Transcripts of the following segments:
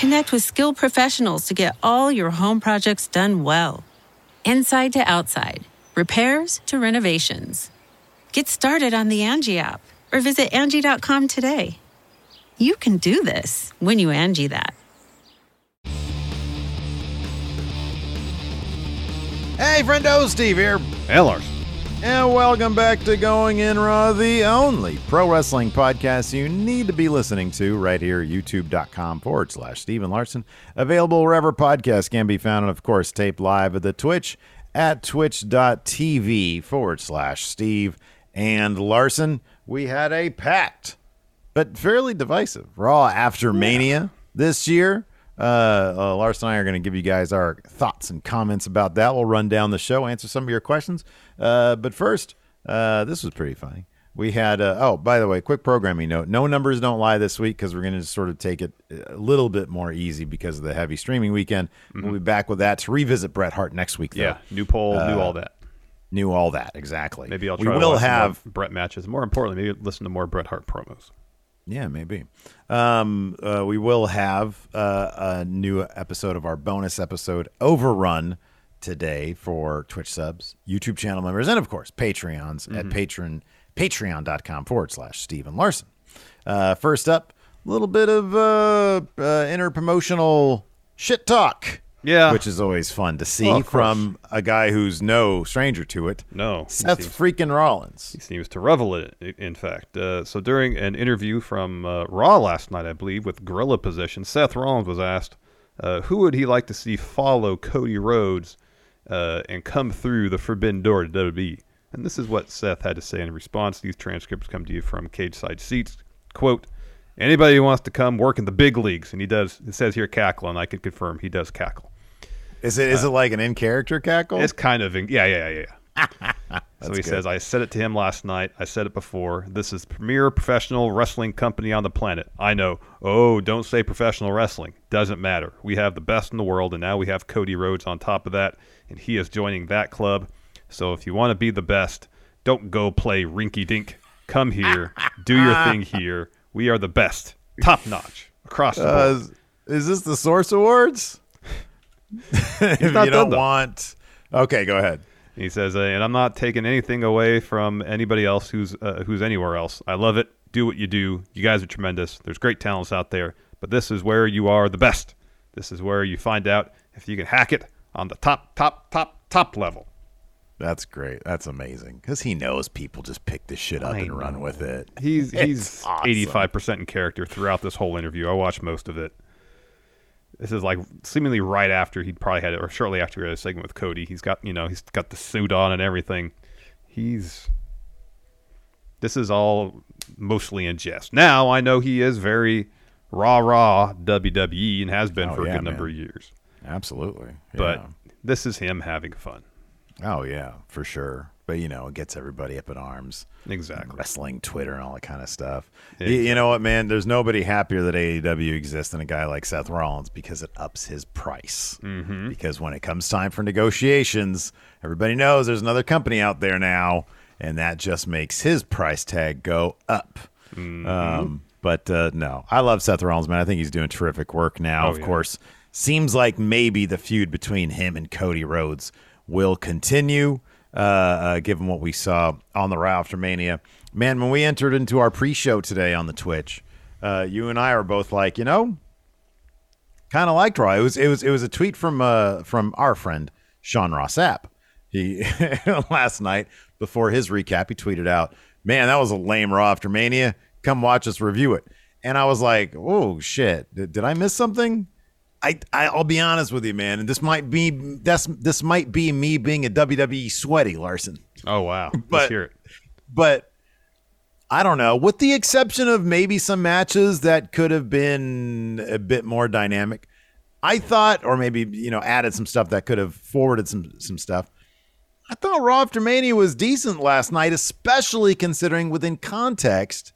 Connect with skilled professionals to get all your home projects done well. Inside to outside, repairs to renovations. Get started on the Angie app or visit Angie.com today. You can do this when you Angie that. Hey, friendo, Steve here. Hey, Lars. And welcome back to Going In Raw, the only pro wrestling podcast you need to be listening to right here, youtube.com forward slash Steven Larson. Available wherever podcasts can be found, and of course, taped live at the Twitch at twitch.tv forward slash Steve and Larson. We had a packed, but fairly divisive Raw after Mania this year. Uh, uh, Lars and I are going to give you guys our thoughts and comments about that. We'll run down the show, answer some of your questions. Uh, but first, uh, this was pretty funny. We had, uh, oh, by the way, quick programming note. No numbers don't lie this week because we're going to sort of take it a little bit more easy because of the heavy streaming weekend. We'll be back with that to revisit Bret Hart next week. Though. Yeah, new poll, new all that. Knew all that exactly. Maybe I'll we try to will watch some more have Brett matches. More importantly, maybe listen to more Bret Hart promos. Yeah, maybe. Um, uh, we will have uh, a new episode of our bonus episode Overrun today for Twitch subs, YouTube channel members, and of course Patreons at patron patreon.com forward slash Stephen Larson. Uh, first up, a little bit of uh, uh, inner promotional shit talk. Yeah. Which is always fun to see Well, from a guy who's no stranger to it. No, Seth seems- freaking Rollins. He seems to revel in it, in fact. Uh, so during an interview from uh, Raw last night, I believe, with Gorilla Position, Seth Rollins was asked uh, who would he like to see follow Cody Rhodes uh, and come through the forbidden door to WWE. And this is what Seth had to say in response. These transcripts come to you from Cageside Seats. Quote, anybody who wants to come work in the big leagues, and he does, it says here cackle, and I can confirm he does cackle. Is it is it like an in character cackle? It's kind of, yeah, yeah, yeah, yeah. so he good. says, I said it to him last night. I said it before. This is the premier professional wrestling company on the planet. I know. Oh, don't say professional wrestling. Doesn't matter. We have the best in the world, and now we have Cody Rhodes on top of that, and he is joining that club. So if you want to be the best, don't go play rinky dink. Come here, do your thing here. We are the best, top notch across the Uh, board. is this the Source Awards? if you don't though. want, okay, go ahead. He says, and I'm not taking anything away from anybody else who's uh, who's anywhere else. I love it. Do what you do. You guys are tremendous. There's great talents out there, but this is where you are the best. This is where you find out if you can hack it on the top, top, top, top level. That's great. That's amazing because he knows people just pick this shit up I and run with it. He's It's he's awesome. 85% in character throughout this whole interview. I watched most of it. This is like seemingly right after he'd probably had it, or shortly after he had a segment with Cody. He's got you know he's got the suit on and everything. He's this is all mostly in jest. Now I know he is very rah rah WWE and has been Oh, for a yeah, good number of years. Absolutely. But this is him having fun. oh yeah, for sure. But you know, it gets everybody up in arms. Exactly. Wrestling, Twitter, and all that kind of stuff. Y- You, know what, man? There's nobody happier that AEW exists than a guy like Seth Rollins because it ups his price. Mm-hmm. Because when it comes time for negotiations, everybody knows there's another company out there now, and that just makes his price tag go up. Mm-hmm. Um, but uh, no, I love Seth Rollins, man. I think he's doing terrific work now. Oh, of yeah. course, seems like maybe the feud between him and Cody Rhodes will continue, uh, uh, given what we saw on the Raw after Mania. Man, when we entered into our pre-show today on the Twitch, uh, you and I are both like, you know, kind of liked Raw. It was it was it was a tweet from uh from our friend Sean Ross Sapp. He last night before his recap, he tweeted out, "Man, that was a lame Raw after Mania. Come watch us review it." And I was like, "Oh shit, did, did I miss something?" I, I I'll be honest with you, man, and this might be that's this might be me being a WWE sweaty Larson Oh wow. But- Let's hear it. but I don't know, with the exception of maybe some matches that could have been a bit more dynamic. I thought, or maybe you know, added some stuff that could have forwarded some some stuff. I thought Raw after Mania was decent last night, especially considering within context,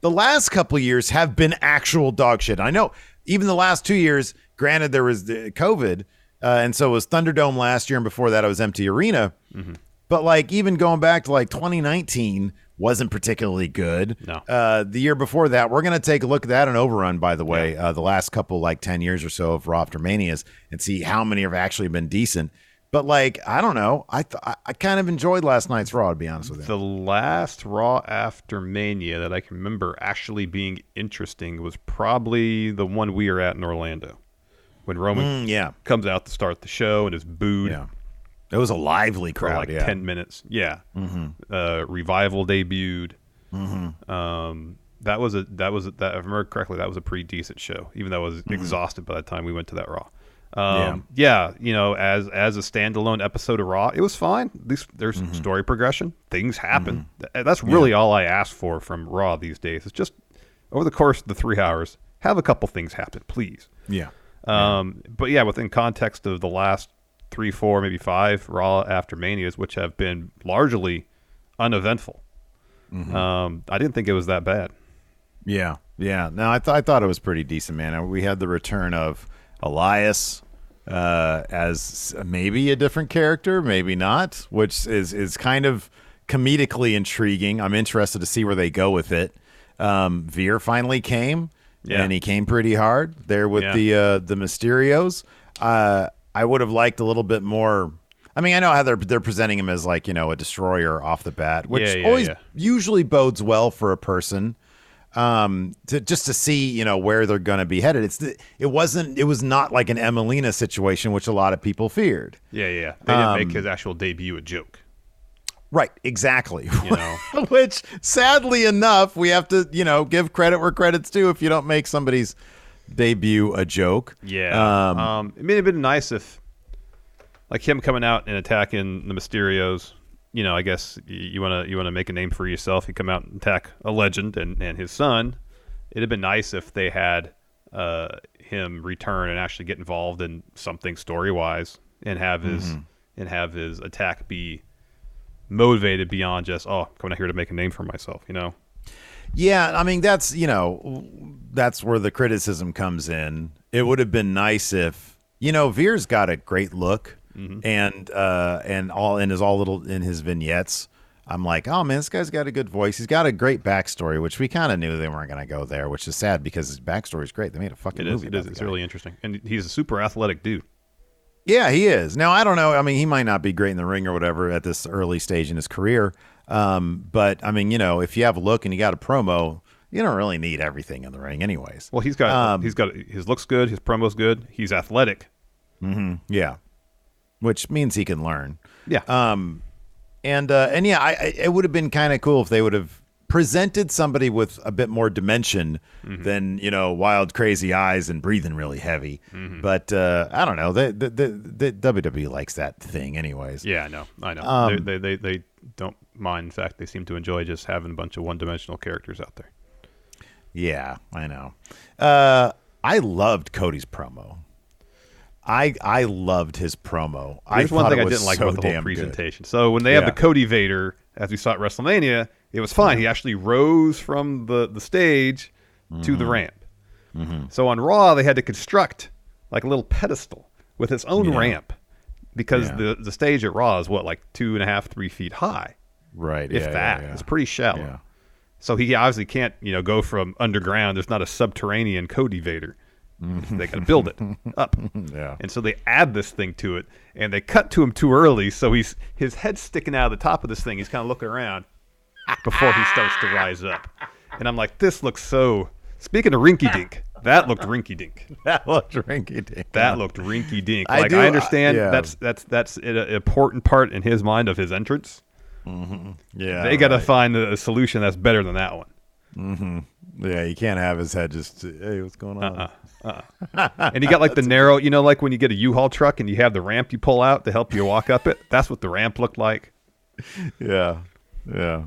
the last couple years have been actual dog shit. I know even the last two years, granted there was COVID, uh, and so it was Thunderdome last year, and before that it was Empty Arena. But like even going back to like 2019 wasn't particularly good. No. Uh, the year before that, we're gonna take a look at that and overrun. By the way, uh, the last couple like 10 years or so of Raw after Manias and see how many have actually been decent. But like I don't know, I th- I- I kind of enjoyed last night's Raw to be honest with you. The last Raw after Mania that I can remember actually being interesting was probably the one we were at in Orlando. When Roman Mm, yeah, comes out to start the show and is booed yeah, it was a lively crowd. like yeah, 10 minutes. Yeah. Mm-hmm. Uh, Revival debuted. Mm-hmm. Um, that was a that was a, that if I remember correctly that was a pretty decent show even though I was exhausted by the time we went to that Raw. Um, yeah. you know, as as a standalone episode of Raw, it was fine. At least there's story progression. Things happen. Th- That's really all I ask for from Raw these days. It's just over the course of the three hours, have a couple things happen, please. yeah, Um, But yeah, within context of the last three, four, maybe five Raw after Manias, which have been largely uneventful, um, I didn't think it was that bad. yeah, yeah. No, I thought I thought it was pretty decent, man. We had the return of Elias uh, as maybe a different character, maybe not, which is is kind of comedically intriguing. I'm interested to see where they go with it. Um, Veer finally came, Yeah. and he came pretty hard there with Yeah. the uh, the Mysterios. Uh, I would have liked a little bit more. I mean, I know how they're they're presenting him as like you know a destroyer off the bat, which Yeah, always usually bodes well for a person um to just to see you know where they're going to be headed it's the, it wasn't it was not like an Emmalina situation which a lot of people feared Yeah, yeah. yeah. They didn't Um, make his actual debut a joke. Right exactly You know. which sadly enough we have to you know give credit where credit's due if you don't make somebody's debut a joke Yeah. um, Um, it may have been nice if, like him coming out and attacking the Mysterios. You know, I guess you want to you want to make a name for yourself. You come out and attack a legend and, and his son. It'd have been nice if they had uh, him return and actually get involved in something story wise and have his Mm-hmm. and have his attack be motivated beyond just oh coming out here to make a name for myself. You know. Yeah, I mean that's you know that's where the criticism comes in. It would have been nice if you know Veer's got a great look and uh and all in his all little in his vignettes. I'm like, oh man, this guy's got a good voice. He's got a great backstory, which we kind of knew they weren't going to go there, which is sad because his backstory is great. They made a fucking It is. movie. It is. It's guy. really interesting, and he's a super athletic dude. Yeah, he is. Now I don't know. I mean, he might not be great in the ring or whatever at this early stage in his career. Um, but I mean, you know, if you have a look and you got a promo, you don't really need everything in the ring, anyways. Well, he's got Um, he's got his looks good, his promo's good, he's athletic. Yeah, which means he can learn. Yeah. Um, and uh, and yeah, I, I it would have been kind of cool if they would have presented somebody with a bit more dimension Mm-hmm. than you know wild crazy eyes and breathing really heavy. Mm-hmm. But uh, I don't know. The, the, the, the WWE likes that thing, anyways. Yeah, I know. I know. Um, they, they, they, they don't mind. In fact, they seem to enjoy just having a bunch of one dimensional characters out there. Yeah, I know. Uh, I loved Cody's promo. I I loved his promo. There's I one thing I didn't like so about the whole damn good. presentation. So when they have the Cody Vader, as we saw at WrestleMania, it was fine. He actually rose from the, the stage to Mm-hmm. the ramp. So on Raw, they had to construct like a little pedestal with its own Yeah. ramp because Yeah. the, the stage at Raw is what, like two and a half, three feet high, Right. if yeah, that. It's pretty shallow. So he obviously can't, you know, go from underground. There's not a subterranean Cody Vader. they got to build it up. Yeah. And so they add this thing to it, and they cut to him too early, so he's his head's sticking out of the top of this thing. He's kind of looking around before he starts to rise up. And I'm like, this looks so. Speaking of rinky dink, that looked rinky dink. That looked rinky dink. That looked rinky dink. I Like do- I understand yeah. that's that's that's an important part in his mind of his entrance. Mm-hmm. Yeah. they got to right. find a, a solution that's better than that one. Mm-hmm. Yeah, you can't have his head just. Hey, what's going on? Uh-uh, uh-uh. And you got like the narrow, you know, like when you get a U-Haul truck and you have the ramp you pull out to help you walk up it. That's what the ramp looked like. Yeah, yeah.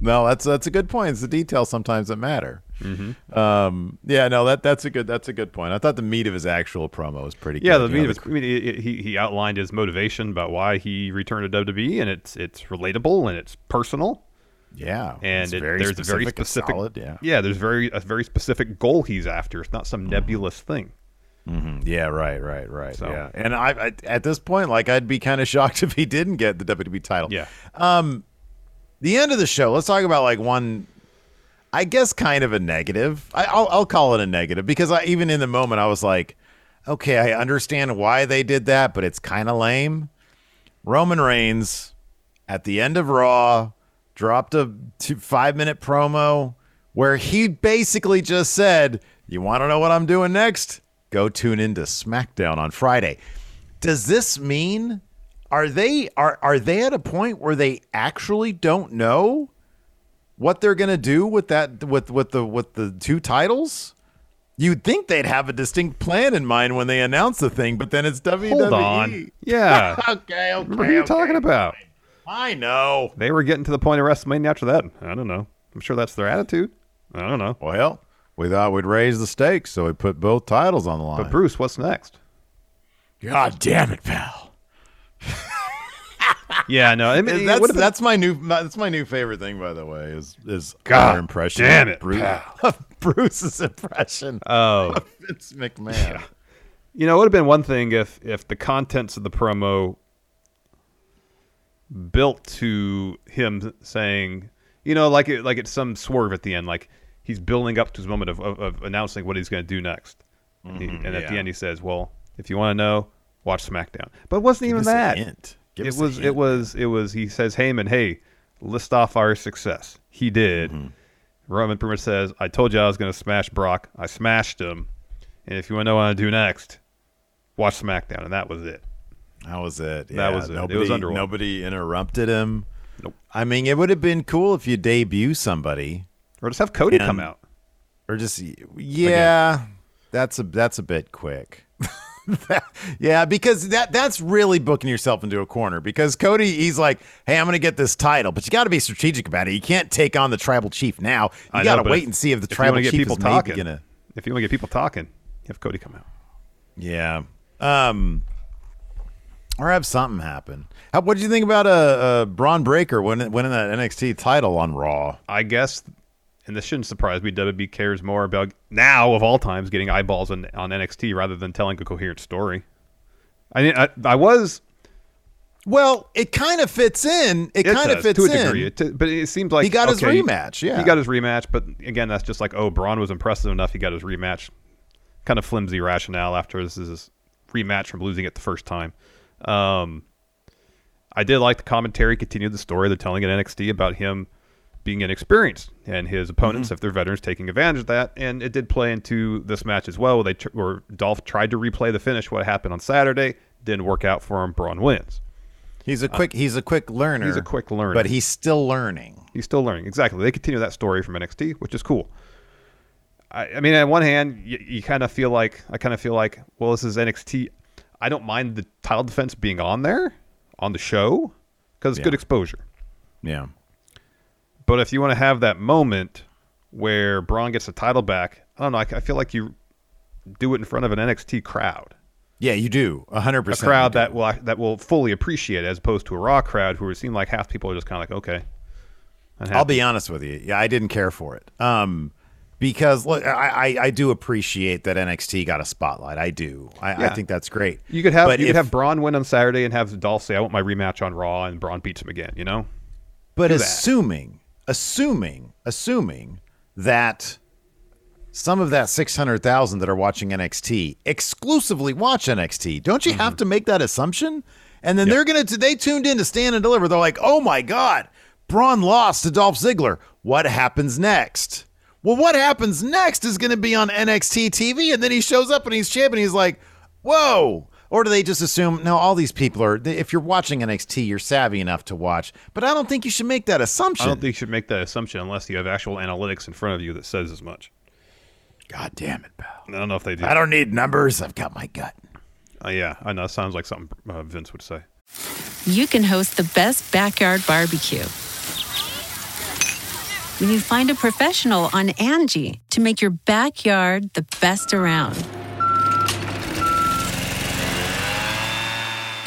No, that's that's a good point. It's the details sometimes that matter. Mm-hmm. Um, yeah, no, that that's a good that's a good point. I thought the meat of his actual promo was pretty. Good. Yeah, good. the You mean, know, was, I mean he he outlined his motivation about why he returned to WWE, and it's it's relatable and it's personal, yeah, and it's it, very there's a very specific solid, yeah, there's very a very specific goal he's after. It's not some Mm-hmm. nebulous thing. yeah, right, right, right, So- yeah. And I, I at this point, like, I'd be kind of shocked if he didn't get the WWE title. Yeah, the end of the show let's talk about like one i guess kind of a negative. I, I'll, I'll call it a negative because I, even in the moment i was like okay i understand why they did that but it's kind of lame. Roman reigns at the end of raw dropped a two, five minute promo where he basically just said you want to know what i'm doing next? Go tune into smackdown on friday. Does this mean are they are are they at a point where they actually don't know what they're gonna do with that with with the with the two titles? You'd think they'd have a distinct plan in mind when they announce the thing, but then it's WWE. hold on. Yeah, okay, okay. What are you're okay. talking about? I know. They were getting to the point of WrestleMania after that. I don't know. I'm sure that's their attitude. I don't know. Well, we thought we'd raise the stakes, so we put both titles on the line. But Bruce, what's next? God damn it, pal. Yeah, no. I mean, That's that's my new that's my new favorite thing, by the way. Is is God our impression? damn it, Bruce, Bruce's impression oh. of Vince McMahon. You know, it would have been one thing if if the contents of the promo built to him saying, you know, like it, like it's some swerve at the end, like he's building up to his moment of, of, of announcing what he's going to do next, He- and at the Mm-hmm, end he says, "Well, if you want to know, watch SmackDown." But it wasn't Give even that. it was it was it was he says Heyman, hey, list off our success. He did. Mm-hmm. Roman pretty much says, I told you I was gonna smash Brock. I smashed him. And if you want to know what I do next, watch SmackDown. And that was it. That was it. That was it. It Nobody, was underwhelming. nobody interrupted him. Nope. I mean, it would have been cool if you debut somebody Or just have Cody And- come out. or just yeah. That's a that's a bit quick. yeah, because that that's really booking yourself into a corner. Because Cody, he's like, "Hey, I'm going to get this title, but you got to be strategic about it. You can't take on the tribal chief now. You got to wait if- and see if the if tribal chief people is maybe going to." If you want to get people talking, have Cody come out. Yeah. Um. Or have something happen. How, what did you think about a uh, uh Bron Breakker winning winning that NXT title on Raw? I guess, and this shouldn't surprise me. WB cares more about now of all times getting eyeballs on, on NXT rather than telling a coherent story. I mean, I, I was Well, it kind of fits in. It, It kind of fits to a in. degree, It- but it seems like He got his rematch, yeah. he got his rematch. But again, that's just like, oh, Bron was impressive enough. He got his rematch. Kind of flimsy rationale after this is his rematch from losing it the first time. Um, I did like the commentary. Continued the story they're telling at NXT about him being inexperienced and his opponents, Mm-hmm. if they're veterans, taking advantage of that. And it did play into this match as well. Where they tr- where Dolph tried to replay the finish, what happened on Saturday, didn't work out for him. Bron wins. He's a quick he's a quick learner. He's a quick learner. but he's still learning. He's still learning. Exactly. They continue that story from NXT, which is cool. I, I mean, on one hand, you, you kind of feel like I kind of feel like, well, this is NXT. I don't mind the title defense being on there on the show because it's Yeah. good exposure. Yeah. But if you want to have that moment where Bron gets the title back, I don't know. I, I feel like you do it in front of an NXT crowd, Yeah, you do. a hundred a percent. crowd that will that will fully appreciate it, as opposed to a Raw crowd who seem like half people are just kind of like, okay. I'll be honest with you. Yeah, I didn't care for it. Um because look, I, I, I do appreciate that NXT got a spotlight. I do. I, I think that's great. You could have but you if, could have Bron win on Saturday and have Dolph say, "I want my rematch on Raw," and Bron beats him again. You know, but do assuming, assuming, assuming that some of that six hundred thousand that are watching NXT exclusively watch NXT, don't you Mm-hmm. have to make that assumption? And then they're gonna they tuned in to stand and deliver. They're like, oh my god, Bron lost to Dolph Ziggler. What happens next? Well, what happens next is going to be on NXT TV, and then he shows up and he's champion. He's like, "Whoa!" Or do they just assume no? All these people are. If you're watching NXT, you're savvy enough to watch. But I don't think you should make that assumption. I don't think you should make that assumption unless you have actual analytics in front of you that says as much. God damn it, pal! I don't know if they do. I don't need numbers. I've got my gut. Uh, yeah, I know. It sounds like something uh, Vince would say. you can host the best backyard barbecue. When you find a professional on Angie to make your backyard the best around.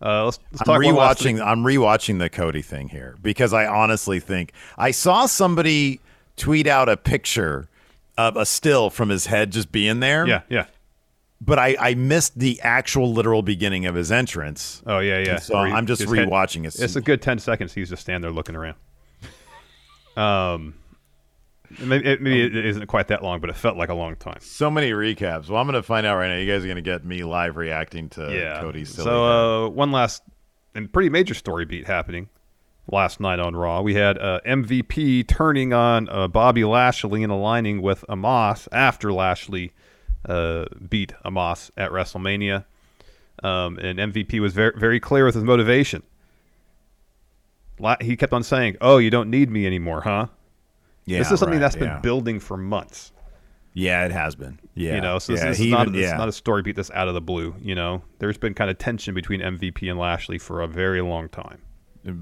Uh, let's, let's I'm talk one last thing. rewatching. I'm rewatching the Cody thing here because I honestly think I saw somebody tweet out a picture of a still from his head just being there. Yeah, yeah. but I, I missed the actual literal beginning of his entrance. Oh yeah, yeah. And so he- I'm just rewatching it. It's a good ten seconds. He's just standing there looking around. Um, maybe it, maybe it isn't quite that long, but it felt like a long time. So many recaps. Well, I'm going to find out right now. You guys are going to get me live reacting to yeah. Cody's silly. so uh, one last and pretty major story beat happening last night on Raw. We had uh, MVP turning on uh, Bobby Lashley and aligning with Omos after Lashley uh, beat Omos at WrestleMania. Um, and MVP was very very clear with his motivation. He kept on saying, "Oh, you don't need me anymore, huh?" Yeah, this is something right, that's been yeah. building for months. Yeah, it has been. Yeah, You know, so yeah, this, this is not, even- this is not a story beat that's out of the blue. You know, there's been kind of tension between MVP and Lashley for a very long time.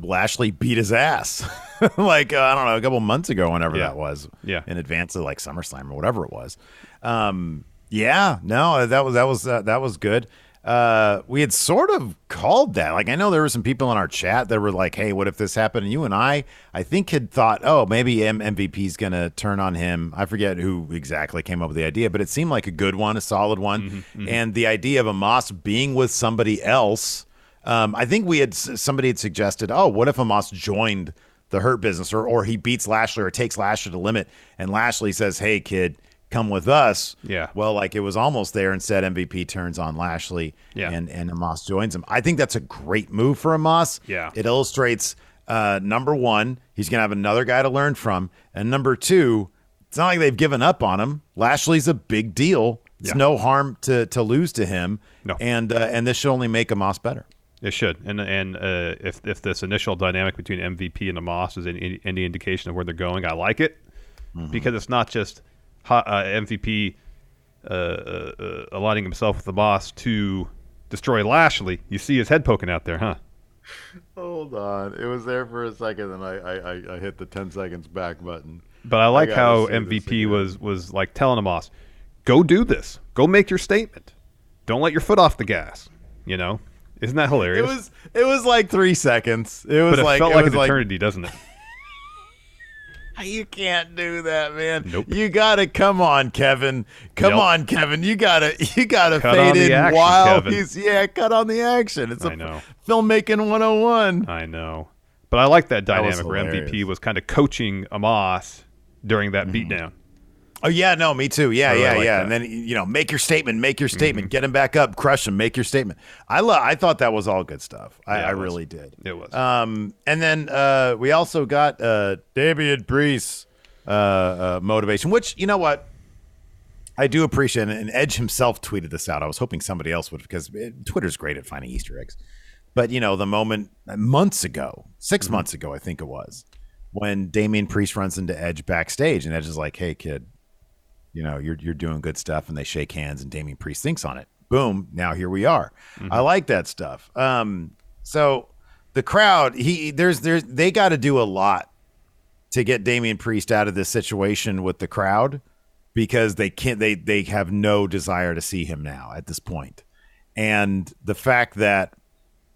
Lashley beat his ass like uh, I don't know a couple months ago, whenever Yeah. that was. Yeah. in advance of like SummerSlam or whatever it was. Um, yeah, no, that was that was uh, that was good. Uh, we had sort of called that. Like I know there were some people in our chat that were like, "Hey, what if this happened?" And you and I, I think, had thought, "Oh, maybe M- MVP's gonna turn on him." I forget who exactly came up with the idea, but it seemed like a good one, a solid one. And the idea of Omos being with somebody else. Um, I think we had somebody had suggested, oh, what if Omos joined the Hurt Business, or or he beats Lashley or takes Lashley to limit, and Lashley says, "Hey, kid, come with us." Yeah. Well, like it was almost there. Instead, MVP turns on Lashley, Yeah. and and Omos joins him. I think that's a great move for Omos. Yeah. It illustrates uh, number one, he's gonna have another guy to learn from, and number two, it's not like they've given up on him. Lashley's a big deal. It's Yeah. no harm to to lose to him. No. And uh, and this should only make Omos better. It should, and and uh, if if this initial dynamic between MVP and Omos is any, any indication of where they're going, I like it because it's not just uh, MVP uh, uh, uh, aligning himself with the boss to destroy Lashley. You see his head poking out there, huh? Hold on. It was there for a second, and I, I, I, I hit the 10 seconds back button. But I like gotta how MVP was was like telling the boss, "Go do this. Go make your statement. Don't let your foot off the gas." You know, isn't that hilarious? It was it was like three seconds. It was but it like felt like an like eternity, doesn't it? you can't do that, man. Nope. You gotta come on, Kevin. Come Nope. on, Kevin. You gotta you gotta Cut fade in action, while Kevin. he's yeah. Cut on the action. It's a I know. filmmaking 101. I know, but I like that That dynamic where MVP was kind of coaching Omos during that mm-hmm. beatdown. Oh yeah, no, me too. Yeah, really yeah, like yeah. that. Mm-hmm. And then you know, make your statement, make your statement, get him back up, crush him, make your statement. I love. I thought that was all good stuff. I, Yeah, I really did. It was. Um, and then uh, we also got uh, Damian Priest uh, uh, motivation, which you know what. I do appreciate, it. and Edge himself tweeted this out. I was hoping somebody else would, because it, Twitter's great at finding Easter eggs. But you know, the moment months ago, 6 Mm-hmm. months ago, I think it was, when Damian Priest runs into Edge backstage, and Edge is like, "Hey, kid, you know, you're you're doing good stuff," and they shake hands, and Damian Priest thinks on it. Boom! Now here we are. I like that stuff. Um, so the crowd, he there's there's they got to do a lot to get Damian Priest out of this situation with the crowd because they can't they they have no desire to see him now at this point. And the fact that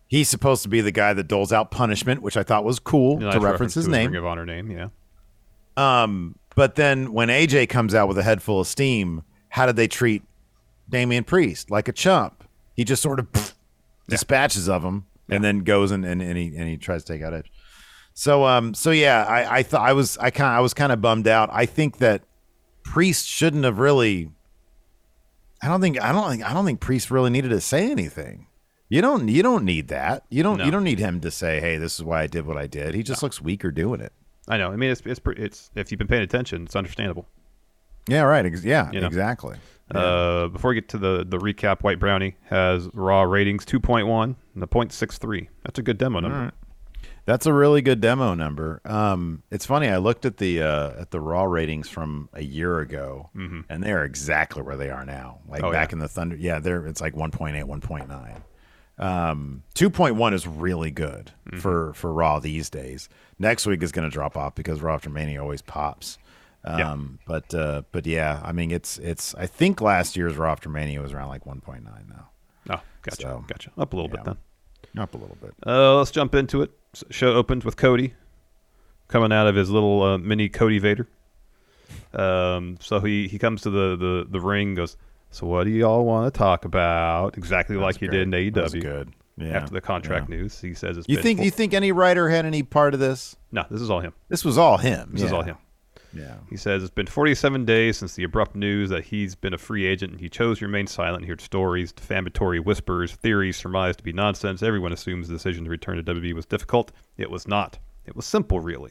he's supposed to be the guy that doles out punishment, which I thought was cool Nice to reference his to name. Ring of Honor name, yeah. Um, but then when AJ comes out with a head full of steam, how did they treat Damian Priest? Like a chump. He just sort of pff, dispatches of him and then goes and, and, and he and he tries to take out Edge. So um so yeah, I, I thought I was I kind I was kind of bummed out. I think that Priest shouldn't have really I don't think I don't think I don't think Priest really needed to say anything. You don't you don't need that. You don't No. you don't need him to say, "Hey, this is why I did what I did." He just looks weaker doing it. I know. I mean, it's it's it's if you've been paying attention, it's understandable. Yeah, right. Ex- yeah, You know. exactly. Uh, before we get to the the recap, White Brownie has raw ratings 2.1 and a 0.63. That's a good demo number. That's a really good demo number. Um, it's funny. I looked at the uh, at the raw ratings from a year ago, and they are exactly where they are now. Like Mm-hmm. Oh, back yeah. in the Thunder, yeah, they're it's like 1.8, 1.9. Um, 2.1 is really good Mm-hmm. for for Raw these days. Next week is going to drop off because Raw After Mania always pops. Yeah. Um, but uh, but yeah, I mean it's it's. I think last year's Raw After Mania was around like 1.9 now, Oh, gotcha, So, gotcha. Up a little yeah. bit then. up a little bit. Uh, let's jump into it. Show opens with Cody coming out of his little uh, mini Cody Vader. Um, so he, he comes to the, the, the ring, goes, So what do y'all want to talk about? Exactly like you great. did in AEW. That was good. Yeah, After the contract yeah. news, he says it's You think full- you think any writer had any part of this? no, this is all him. This was all him. This is all him. Yeah. He says it's been 47 days since the abrupt news that he's been a free agent and he chose to remain silent and heard stories, defamatory whispers, theories surmised to be nonsense. Everyone assumes the decision to return to WWE was difficult. It was not. It was simple, really.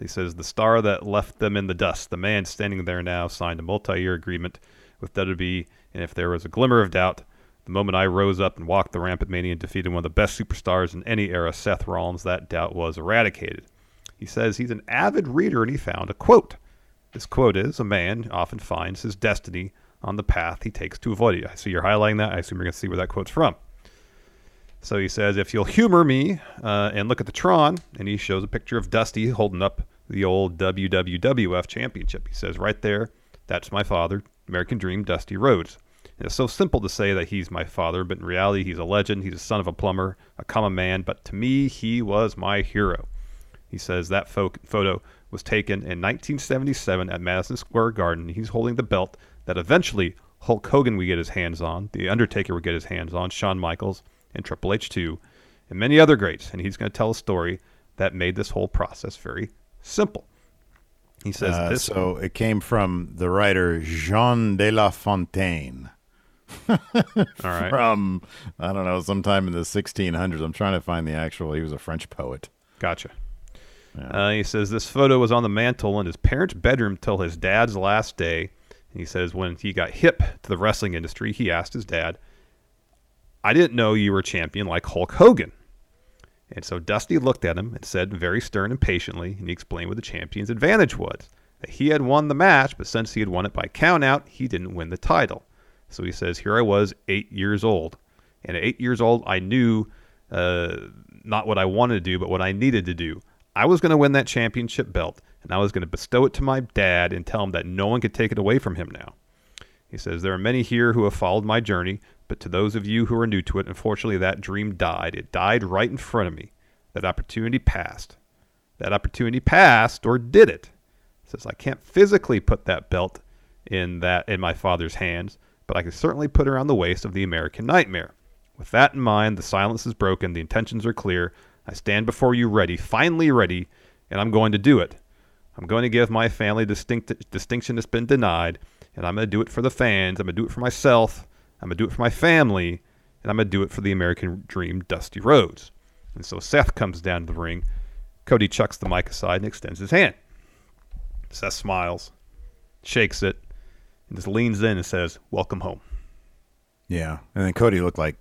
He says the star that left them in the dust, the man standing there now, signed a multi-year agreement with WWE, and if there was a glimmer of doubt, the moment I rose up and walked the ramp at Mania and defeated one of the best superstars in any era, Seth Rollins, that doubt was eradicated. He says he's an avid reader and he found a quote. This quote is A man often finds his destiny on the path he takes to avoid it. I see you're highlighting that. I assume you're going to see where that quote's from. So he says, If you'll humor me uh, and look at the Tron, and he shows a picture of Dusty holding up the old WWWF championship. He says, Right there, that's my father, American Dream, Dusty Rhodes. And it's so simple to say that he's my father, but in reality, he's a legend. He's a son of a plumber, a common man, but to me, he was my hero. He says that pho- photo was taken in 1977 at Madison Square Garden. He's holding the belt that eventually Hulk Hogan would get his hands on, The Undertaker would get his hands on, Shawn Michaels, and Triple H too, and many other greats. And he's going to tell a story that made this whole process very simple. He says Uh, this. so it came from the writer Jean de La Fontaine all right. from I don't know sometime in the 1600s. I'm trying to find the actual. He was a French poet. Gotcha. Uh, he says this photo was on the mantle in his parents' bedroom till his dad's last day. And he says when he got hip to the wrestling industry, he asked his dad, I didn't know you were a champion like Hulk Hogan. And so Dusty looked at him and said very stern and patiently, and he explained what the champion's advantage was. That he had won the match, but since he had won it by countout, he didn't win the title. So he says, Here I was, eight years old. And at eight years old, I knew uh, not what I wanted to do, but what I needed to do. I was going to win that championship belt, and I was going to bestow it to my dad and tell him that no one could take it away from him now. He says, There are many here who have followed my journey, but to those of you who are new to it, unfortunately, that dream died. It died right in front of me. That opportunity passed. That opportunity passed, or did it? Says, I can't physically put that belt in that in my father's hands, but I can certainly put it around the waist of the American Nightmare. With that in mind, the silence is broken, the intentions are clear. I stand before you ready, finally ready, and I'm going to do it. I'm going to give my family distinct distinction that's been denied, and I'm going to do it for the fans. I'm going to do it for myself. I'm going to do it for my family, and I'm going to do it for the American dream, Dusty Rhodes. And so Seth comes down to the ring. Cody chucks the mic aside and extends his hand. Seth smiles, shakes it, and just leans in and says, Welcome home. Yeah, and then Cody looked like,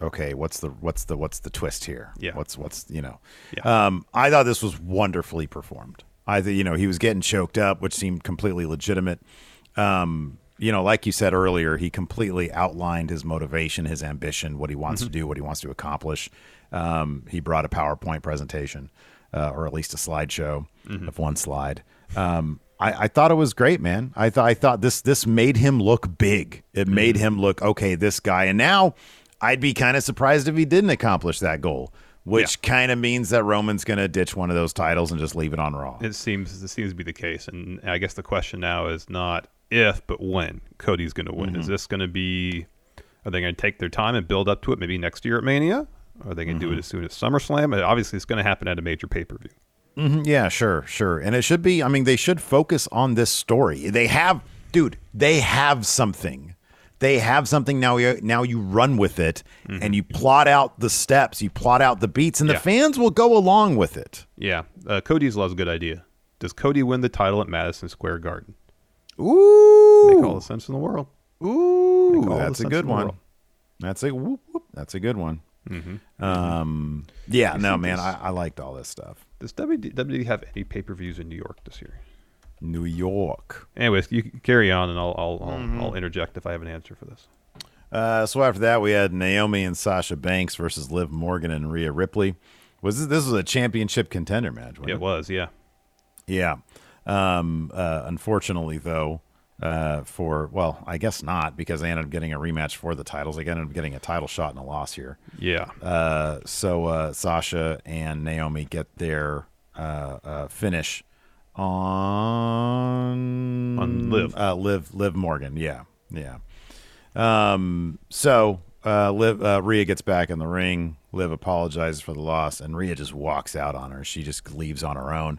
okay, what's the what's the what's the twist here? Yeah. what's what's you know? Yeah. Um, I thought this was wonderfully performed. I th- you know he was getting choked up, which seemed completely legitimate. Um, you know, like you said earlier, he completely outlined his motivation, his ambition, what he wants to do, what he wants to accomplish. Um, he brought a PowerPoint presentation, uh, or at least a slideshow of one slide. Um, I, I thought it was great, man. I thought I thought this this made him look big. It made him look okay. This guy, and now I'd be kind of surprised if he didn't accomplish that goal, which kind of means that Roman's going to ditch one of those titles and just leave it on Raw. It seems it seems to be the case, and I guess the question now is not if, but when Cody's going to win. Is this going to be? Are they going to take their time and build up to it? Maybe next year at Mania. Are they going to do it as soon as SummerSlam? Uh, Obviously, it's going to happen at a major pay per view. Mhm, Yeah, sure, sure. And it should be, I mean, they should focus on this story. They have, dude, they have something. They have something now. You, now you run with it and you plot out the steps, you plot out the beats, and the fans will go along with it. Yeah, uh, Cody's loves a good idea. Does Cody win the title at Madison Square Garden? Ooh. Make all the sense in the world. Ooh, Make all the that's a good one. That's a whoop, whoop, that's a good one. Mm-hmm. Um, yeah, no, man, this- I, I liked all this stuff. Does WD, WWE have any pay per views in New York this year? New York. Anyways, you can carry on, and I'll I'll, I'll, Mm-hmm. I'll interject if I have an answer for this. Uh, so after that, we had Naomi and Sasha Banks versus Liv Morgan and Rhea Ripley. Was this, this was a championship contender match? Wasn't It was, yeah. Yeah. Um, uh, unfortunately, though, uh, for well, I guess not because they ended up getting a rematch for the titles. They ended up getting a title shot and a loss here. Yeah. Uh, so uh, Sasha and Naomi get their uh, uh, finish on On Liv. uh, Liv Liv Morgan. Yeah, yeah. Um, so uh, Liv uh, Rhea gets back in the ring. Liv apologizes for the loss, and Rhea just walks out on her. She just leaves on her own.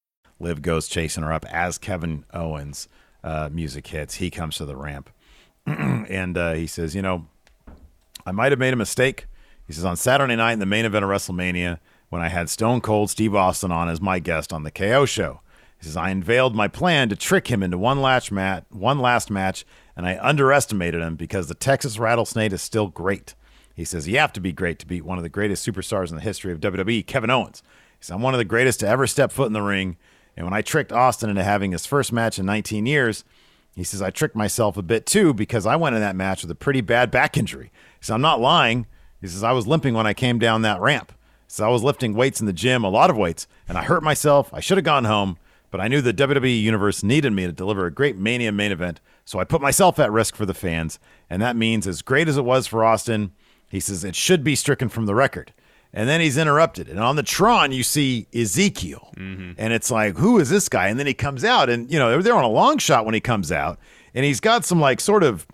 Liv goes chasing her up as Kevin Owens' uh, music hits. He comes to the ramp and uh, he says, You know, I might have made a mistake. He says, On Saturday night in the main event of WrestleMania, when I had Stone Cold Steve Austin on as my guest on the KO show, he says, I unveiled my plan to trick him into one last, mat- one last match, and I underestimated him because the Texas Rattlesnake is still great. He says, You have to be great to beat one of the greatest superstars in the history of WWE, Kevin Owens. He says, I'm one of the greatest to ever step foot in the ring. And when I tricked Austin into having his first match in 19 years, he says, I tricked myself a bit too because I went in that match with a pretty bad back injury. Says, I'm not lying. He says, I was limping when I came down that ramp. So I was lifting weights in the gym, a lot of weights, and I hurt myself. I should have gone home, but I knew the WWE Universe needed me to deliver a great Mania main event. So I put myself at risk for the fans. And that means, as great as it was for Austin, he says, it should be stricken from the record. And then he's interrupted. And on the Tron, you see Ezekiel. And it's like, who is this guy? And then he comes out, and, you know, they're, on a long shot when he comes out. And he's got some, like, sort of,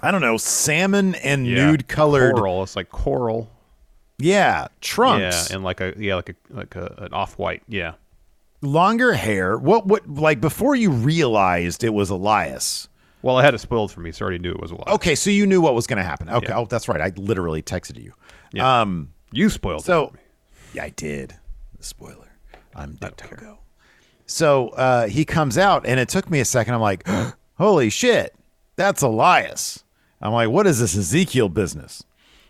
I don't know, salmon and Yeah. nude colored, coral. It's like coral. yeah, trunks, Yeah, and like a yeah, like a like a, an off white. Yeah. longer hair. What, what, like, before you realized it was Elias. Well, I had it spoiled for me, so I already knew it was lot. Okay, so you knew what was going to happen. Okay, Yeah. oh, that's right. I literally texted you. Yeah. Um, You spoiled it So, yeah, I did. Spoiler. I'm Dick Togo. So uh, he comes out, and it took me a second. I'm like, holy shit, that's Elias. I'm like, what is this Ezekiel business?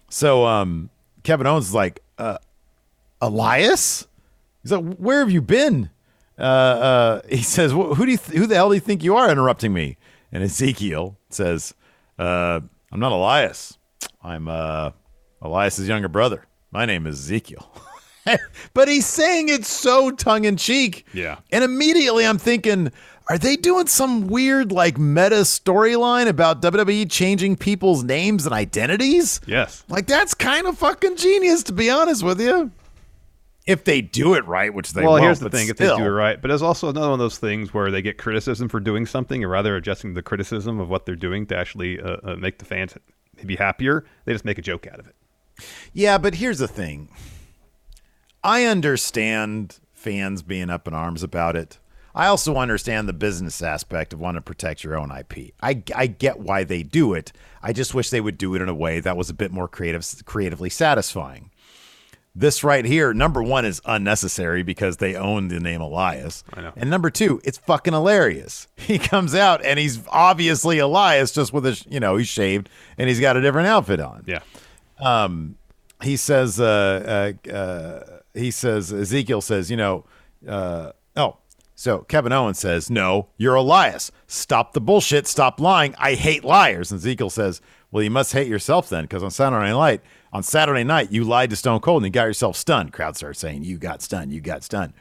So um, Kevin Owens is like, uh, Elias? He's like, where have you been? Uh, uh, he says, who do you th- who the hell do you think you are interrupting me? And Ezekiel says, uh, I'm not Elias. I'm uh, Elias's younger brother. My name is Ezekiel. but he's saying it so tongue in cheek. Yeah. And immediately I'm thinking, are they doing some weird like meta storyline about WWE changing people's names and identities? Yes. Like that's kind of fucking genius, to be honest with you. If they do it right, which they well, won't, here's the thing: if they do it right, but it's also another one of those things where they get criticism for doing something, or rather adjusting the criticism of what they're doing to actually uh, uh, make the fans be happier, they just make a joke out of it. Yeah, but here's the thing. I understand fans being up in arms about it. I also understand the business aspect of wanting to protect your own IP. I, I get why they do it. I just wish they would do it in a way that was a bit more creative, creatively satisfying. This right here, number one, is unnecessary because they own the name Elias. I know. And number two, it's fucking hilarious. He comes out and he's obviously Elias, just with a, you know, he's shaved and he's got a different outfit on Yeah. He says uh, uh, uh, he says Ezekiel says you know uh, oh so Kevin Owens says no you're Elias stop the bullshit. Stop lying. I hate liars. And Ezekiel says well you must hate yourself then because on Saturday night on Saturday night you lied to Stone Cold and you got yourself stunned. Crowd starts saying you got stunned. You got stunned.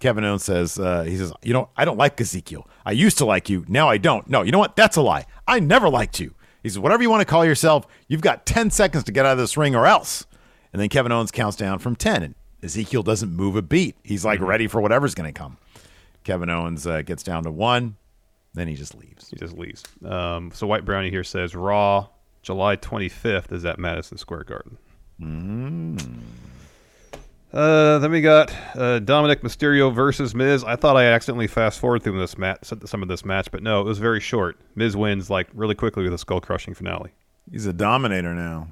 Kevin Owens says uh, he says you know I don't like Ezekiel. I used to like you. Now I don't. No you know what? That's a lie. I never liked you he says whatever you want to call yourself you've got 10 seconds to get out of this ring or else and then Kevin Owens counts down from 10, and Ezekiel doesn't move a beat. He's like ready for whatever's going to come. Kevin Owens uh, gets down to one, then he just leaves. He just leaves. Um, so White Brownie here says Raw, July 25th is at Madison Square Garden. Uh, then we got uh, Dominic Mysterio versus Miz. I thought I accidentally fast forward through this match, some of this match, but no, it was very short. Miz wins like really quickly with a skull crushing finale. He's a dominator now.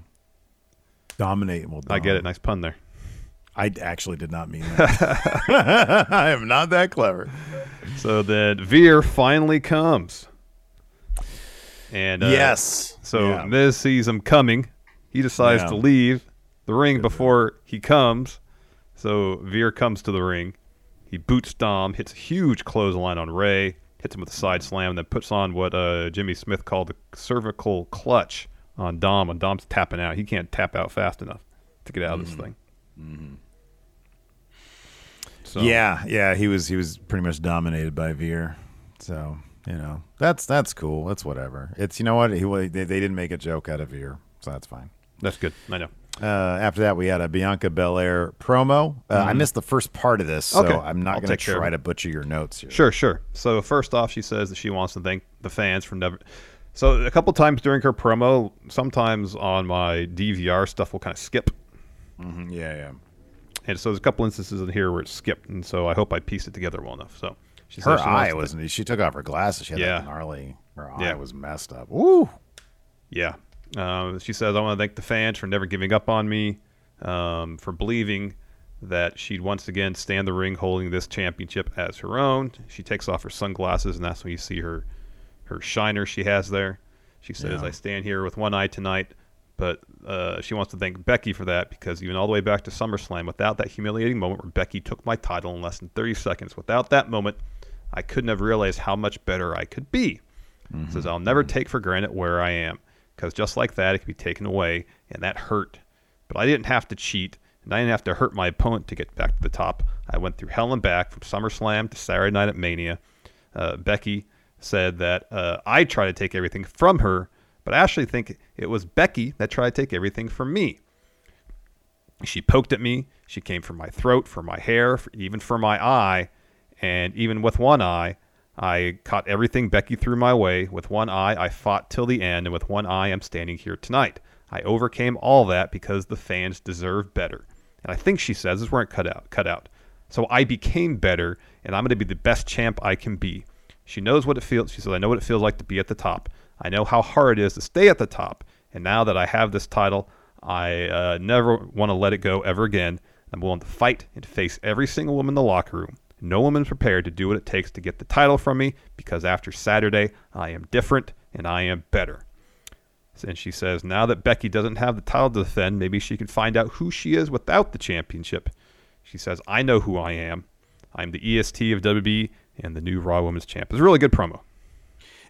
Dominate. Well, I get it. Nice pun there. I actually did not mean that. I am not that clever. So then Veer finally comes. And uh, yes. So Yeah. Miz sees him coming. He decides Yeah. to leave the ring before he comes. So Veer comes to the ring. He boots Dom, hits a huge clothesline on Rey, hits him with a side slam, then puts on what uh, Jimmy Smith called the cervical clutch on Dom. And Dom's tapping out. He can't tap out fast enough to get out of this thing. So Yeah, yeah, he was he was pretty much dominated by Veer. So you know that's that's cool. That's whatever. It's you know what he they, they didn't make a joke out of Veer, so that's fine. that's good. I know. Uh, after that, we had a Bianca Belair promo. Uh, I missed the first part of this, so Okay. I'm not going to care try to butcher your notes here. Sure, sure. So first off, she says that she wants to thank the fans for never. So a couple times during her promo, sometimes on my DVR stuff will kind of skip, Mhm, Yeah, yeah. and so there's a couple instances in here where it skipped, and so I hope I pieced it together well enough. So she Her she eye wasn't. She took off her glasses. She had Yeah. that gnarly. Her eye Yeah. was messed up. Woo. Yeah. Uh, she says, I want to thank the fans for never giving up on me, um, for believing that she'd once again stand the ring holding this championship as her own. She takes off her sunglasses, and that's when you see her, her shiner she has there. She says, Yeah. I stand here with one eye tonight, but uh, she wants to thank Becky for that because even all the way back to SummerSlam, without that humiliating moment where Becky took my title in less than 30 seconds, without that moment, I couldn't have realized how much better I could be. Says I'll never take for granted where I am because just like that, it could be taken away, and that hurt. But I didn't have to cheat, and I didn't have to hurt my opponent to get back to the top. I went through hell and back from SummerSlam to Saturday Night at Mania. Uh, Becky said that uh, I tried to take everything from her, but I actually think it was Becky that tried to take everything from me. She poked at me. She came for my throat, for my hair, for, even for my eye. And even with one eye, I caught everything Becky threw my way. With one eye, I fought till the end. And with one eye, I'm standing here tonight. I overcame all that because the fans deserve better. And I think she says this is where it cut out. Cut out. So I became better, and I'm going to be the best champ I can be. She knows what it feels. She says, I know what it feels like to be at the top. I know how hard it is to stay at the top. And now that I have this title, I uh, never want to let it go ever again. I'm willing to fight and face every single woman in the locker room. No woman's prepared to do what it takes to get the title from me because after Saturday, I am different and I am better. And she says, now that Becky doesn't have the title to defend, maybe she can find out who she is without the championship. She says, I know who I am. I'm the EST of WB and the new Raw Women's Champ. It's a really good promo.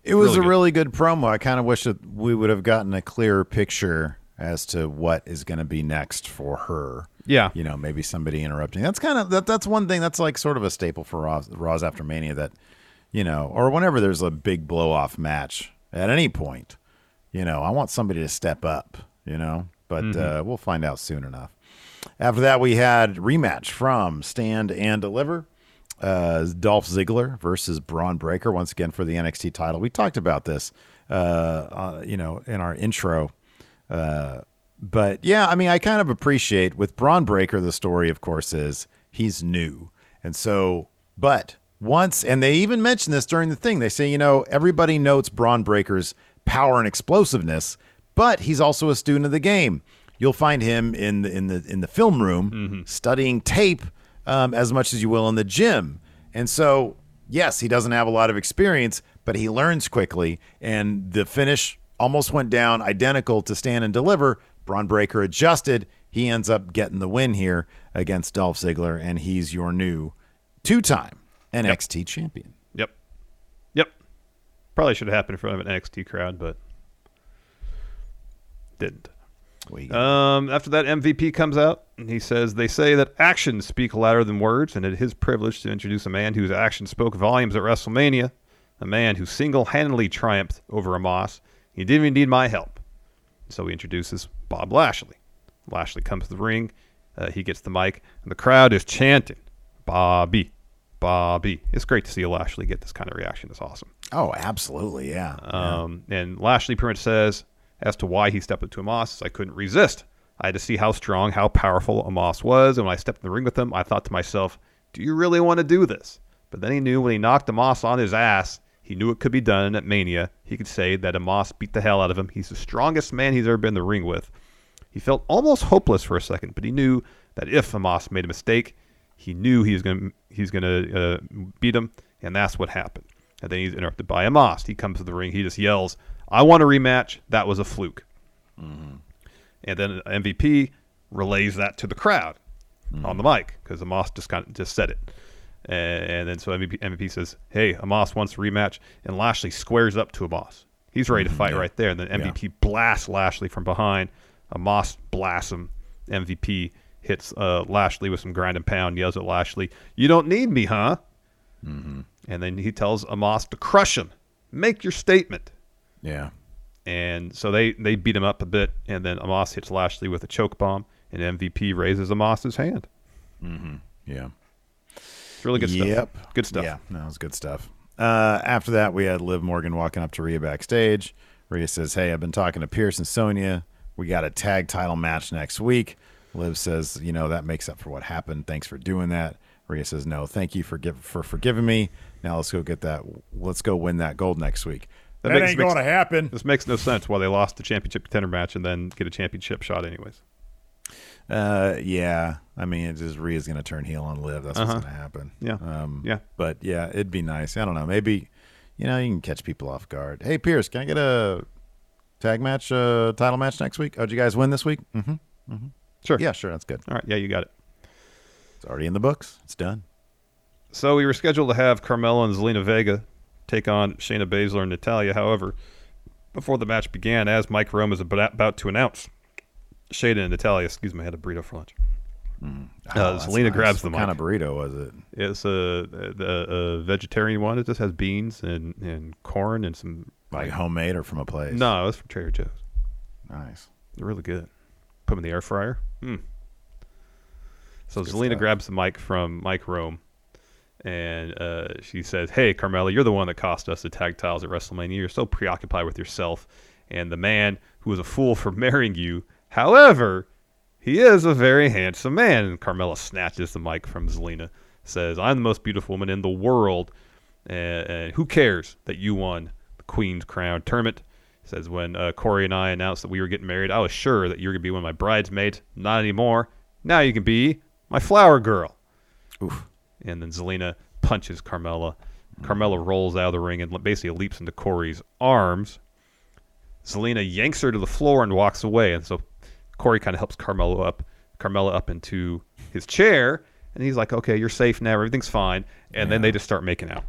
It was Really a good. really good promo. I kind of wish that we would have gotten a clearer picture as to what is going to be next for her. Yeah. You know, maybe somebody interrupting. That's kind of that. That's one thing. That's like sort of a staple for Raws, Raws after Mania. That you know, or whenever there's a big blow off match at any point, you know, I want somebody to step up. You know, but Mm-hmm. uh, we'll find out soon enough. After that, we had rematch from Stand and Deliver. Uh, Dolph Ziggler versus Bron Breakker once again for the NXT title. We talked about this, uh, uh, you know, in our intro. But yeah, I mean, I kind of appreciate with Bron Breakker. The story, of course, is he's new, and so, but once, and they even mention this during the thing. They say, you know, everybody notes Bron Breakker's power and explosiveness, but he's also a student of the game. You'll find him in the in the in the film room studying tape um, as much as you will in the gym, and so yes, he doesn't have a lot of experience, but he learns quickly, and the finish almost went down identical to stand and deliver. Bron Breakker adjusted. He ends up getting the win here against Dolph Ziggler, and he's your new two-time NXT champion. Yep. Yep. Probably should have happened in front of an NXT crowd, but didn't. Um, after that, MVP comes out and he says, They say that actions speak louder than words, and it is his privilege to introduce a man whose actions spoke volumes at WrestleMania, a man who single handedly triumphed over Omos. He didn't even need my help. So he introduces Bob Lashley. Lashley comes to the ring. Uh, he gets the mic, and the crowd is chanting, Bobby, Bobby. It's great to see Lashley get this kind of reaction. It's awesome. oh, absolutely, yeah. Um, and Lashley pretty much says as to why he stepped up to Omos, I couldn't resist. I had to see how strong, how powerful Omos was. And when I stepped in the ring with him, I thought to myself, do you really want to do this? But then he knew when he knocked Omos on his ass, he knew it could be done at Mania. He could say that Omos beat the hell out of him. He's the strongest man he's ever been in the ring with. He felt almost hopeless for a second, but he knew that if Omos made a mistake, he knew he was going to he's going to uh, beat him, and that's what happened. And then he's interrupted by Omos. He comes to the ring. He just yells, "I want a rematch. That was a fluke." And then MVP relays that to the crowd on the mic because Omos just kind of just said it. And, and then so MVP, MVP says, "Hey, Omos wants a rematch," and Lashley squares up to Omos. He's ready to fight right there. And then MVP blasts Lashley from behind. Omos blasts him. MVP hits uh, Lashley with some grind and pound, yells at Lashley, "You don't need me, huh?" Mm-hmm. And then he tells Omos to crush him, make your statement. Yeah. And so they they beat him up a bit, and then Omos hits Lashley with a choke bomb, and MVP raises Omos's hand. Mm-hmm. Yeah. It's really good stuff. Yep. Good stuff. Yeah, that was good stuff. Uh, after that, we had Liv Morgan walking up to Rhea backstage. Rhea says, Hey, I've been talking to Pearce and Sonya. We got a tag title match next week. Liv says, You know, that makes up for what happened. Thanks for doing that. Rhea says, No, thank you for, give, for forgiving me. Now let's go get that. Let's go win that gold next week. That, makes- ain't going to happen. This makes no sense why they lost the championship contender match and then get a championship shot anyways. Uh, yeah. I mean, it's just Rhea's going to turn heel on Liv. That's Uh-huh. what's going to happen. Yeah. Um, Yeah. But yeah, it'd be nice. I don't know. Maybe, you know, you can catch people off guard. Hey, Pearce, can I get a tag match, uh, title match next week? Oh, did you guys win this week? Mm-hmm. Mm-hmm. Sure. Yeah, sure. That's good. All right. Yeah, you got it. It's already in the books. It's done. So we were scheduled to have Carmella and Zelina Vega take on Shayna Baszler and Natalya. However, before the match began, as Mike Rome is about about to announce, Shayna and Natalya, excuse me, I had a burrito for lunch. Oh, Uh, Zelina nice. grabs the What mic. kind of burrito was it? It's a, a, a vegetarian one. It just has beans and, and corn and some. Like homemade or from a place? No, it's from Trader Joe's. Nice. They're really good. Put them in the air fryer. Mm. So That's Zelina grabs the mic from Mike Rome, and uh, she says, "Hey, Carmella, you're the one that cost us the tag titles at WrestleMania. You're so preoccupied with yourself and the man who was a fool for marrying you. However, he is a very handsome man." And Carmella snatches the mic from Zelina, says, "I'm the most beautiful woman in the world, and, and who cares that you won the Queen's Crown tournament?" Says when uh, Corey and I announced that we were getting married, I was sure that you were gonna be one of my bridesmaids. Not anymore. Now you can be my flower girl. Oof. And then Zelina punches Carmella. Carmella rolls out of the ring and basically leaps into Corey's arms. Zelina yanks her to the floor and walks away. And so Corey kind of helps Carmelo up, Carmella up into his chair. And he's like, "Okay, you're safe now. Everything's fine." And then they just start making out.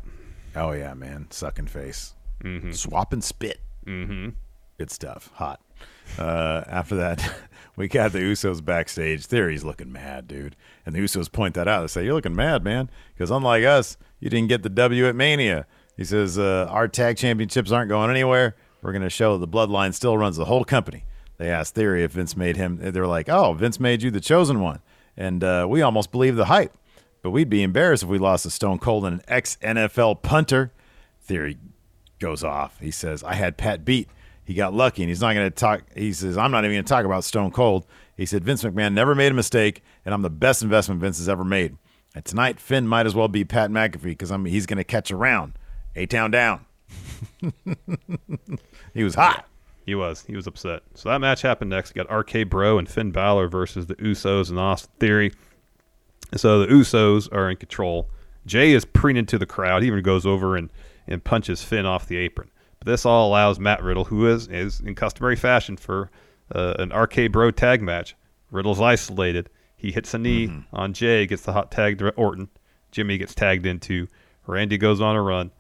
Oh, yeah, man. Sucking face. Mm-hmm. Swap and spit. Mm-hmm. Good stuff. Hot. Uh, after that, we got the Usos backstage. Theory's looking mad, dude. And the Usos point that out. They say, You're looking mad, man. Because unlike us, you didn't get the W at Mania. He says, uh, Our tag championships aren't going anywhere. We're going to show the bloodline still runs the whole company. They asked Theory if Vince made him. They were like, Oh, Vince made you the chosen one. And uh, we almost believed the hype. But we'd be embarrassed if we lost a Stone Cold and an ex NFL punter. Theory goes off. He says, I had Pat beat. He got lucky, and he's not going to talk. He says, I'm not even going to talk about Stone Cold. He said, Vince McMahon never made a mistake, and I'm the best investment Vince has ever made. And tonight, Finn might as well be Pat McAfee because I'm he's going to catch a round. A town down. he was hot. He was. He was upset. So that match happened next. You got RK Bro and Finn Balor versus the Usos and Austin Theory. And so the Usos are in control. Jay is preening to the crowd. He even goes over and, and punches Finn off the apron. But this all allows Matt Riddle, who is, is in customary fashion for uh, an RK Bro tag match. Riddle's isolated. He hits a knee on Jay, gets the hot tag to Orton. Jimmy gets tagged into. Randy goes on a run.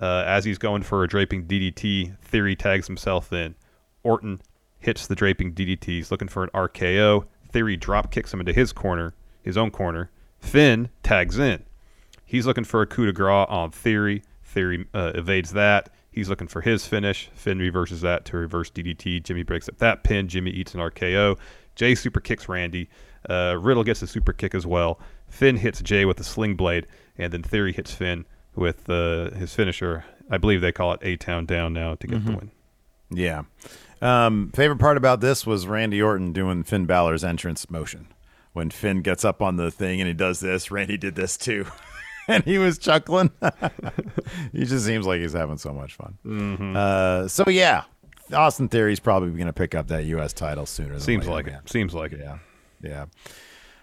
Uh, as he's going for a draping DDT, Theory tags himself in. Orton hits the draping DDT. He's looking for an RKO. Theory drop kicks him into his corner, his own corner. Finn tags in. He's looking for a coup de grace on Theory. Theory uh, evades that. He's looking for his finish. Finn reverses that to reverse DDT. Jimmy breaks up that pin. Jimmy eats an RKO. Jay super kicks Randy. Uh, Riddle gets a super kick as well. Finn hits Jay with a sling blade, and then Theory hits Finn with uh, his finisher. I believe they call it A Town Down now to get the win. Yeah. Um, favorite part about this was Randy Orton doing Finn Balor's entrance motion. When Finn gets up on the thing and he does this, Randy did this too. and he was chuckling. he just seems like he's having so much fun. Mm-hmm. Uh, so, yeah, Austin Theory's probably going to pick up that U.S. title sooner than Seems later, like man. it. Seems like it. Yeah. Yeah.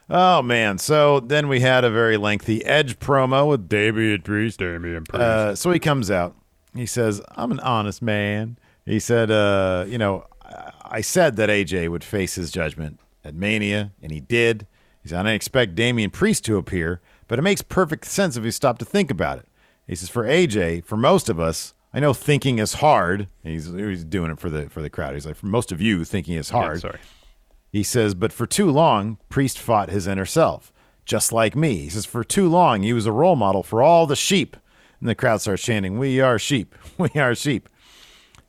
Oh, man. So then we had a very lengthy Edge promo with Damian Priest. Damian Priest. Uh, so he comes out. He says, I'm an honest man. He said, uh, you know, I- I said that AJ would face his judgment at Mania, and he did. He said, I didn't expect Damian Priest to appear, but it makes perfect sense if you stop to think about it. He says, for AJ, for most of us, I know thinking is hard. He's, he's doing it for the for the crowd. He's like, for most of you, thinking is hard. sorry. He says, but for too long, Priest fought his inner self, just like me. He says, for too long, he was a role model for all the sheep. And the crowd starts chanting, We are sheep. We are sheep.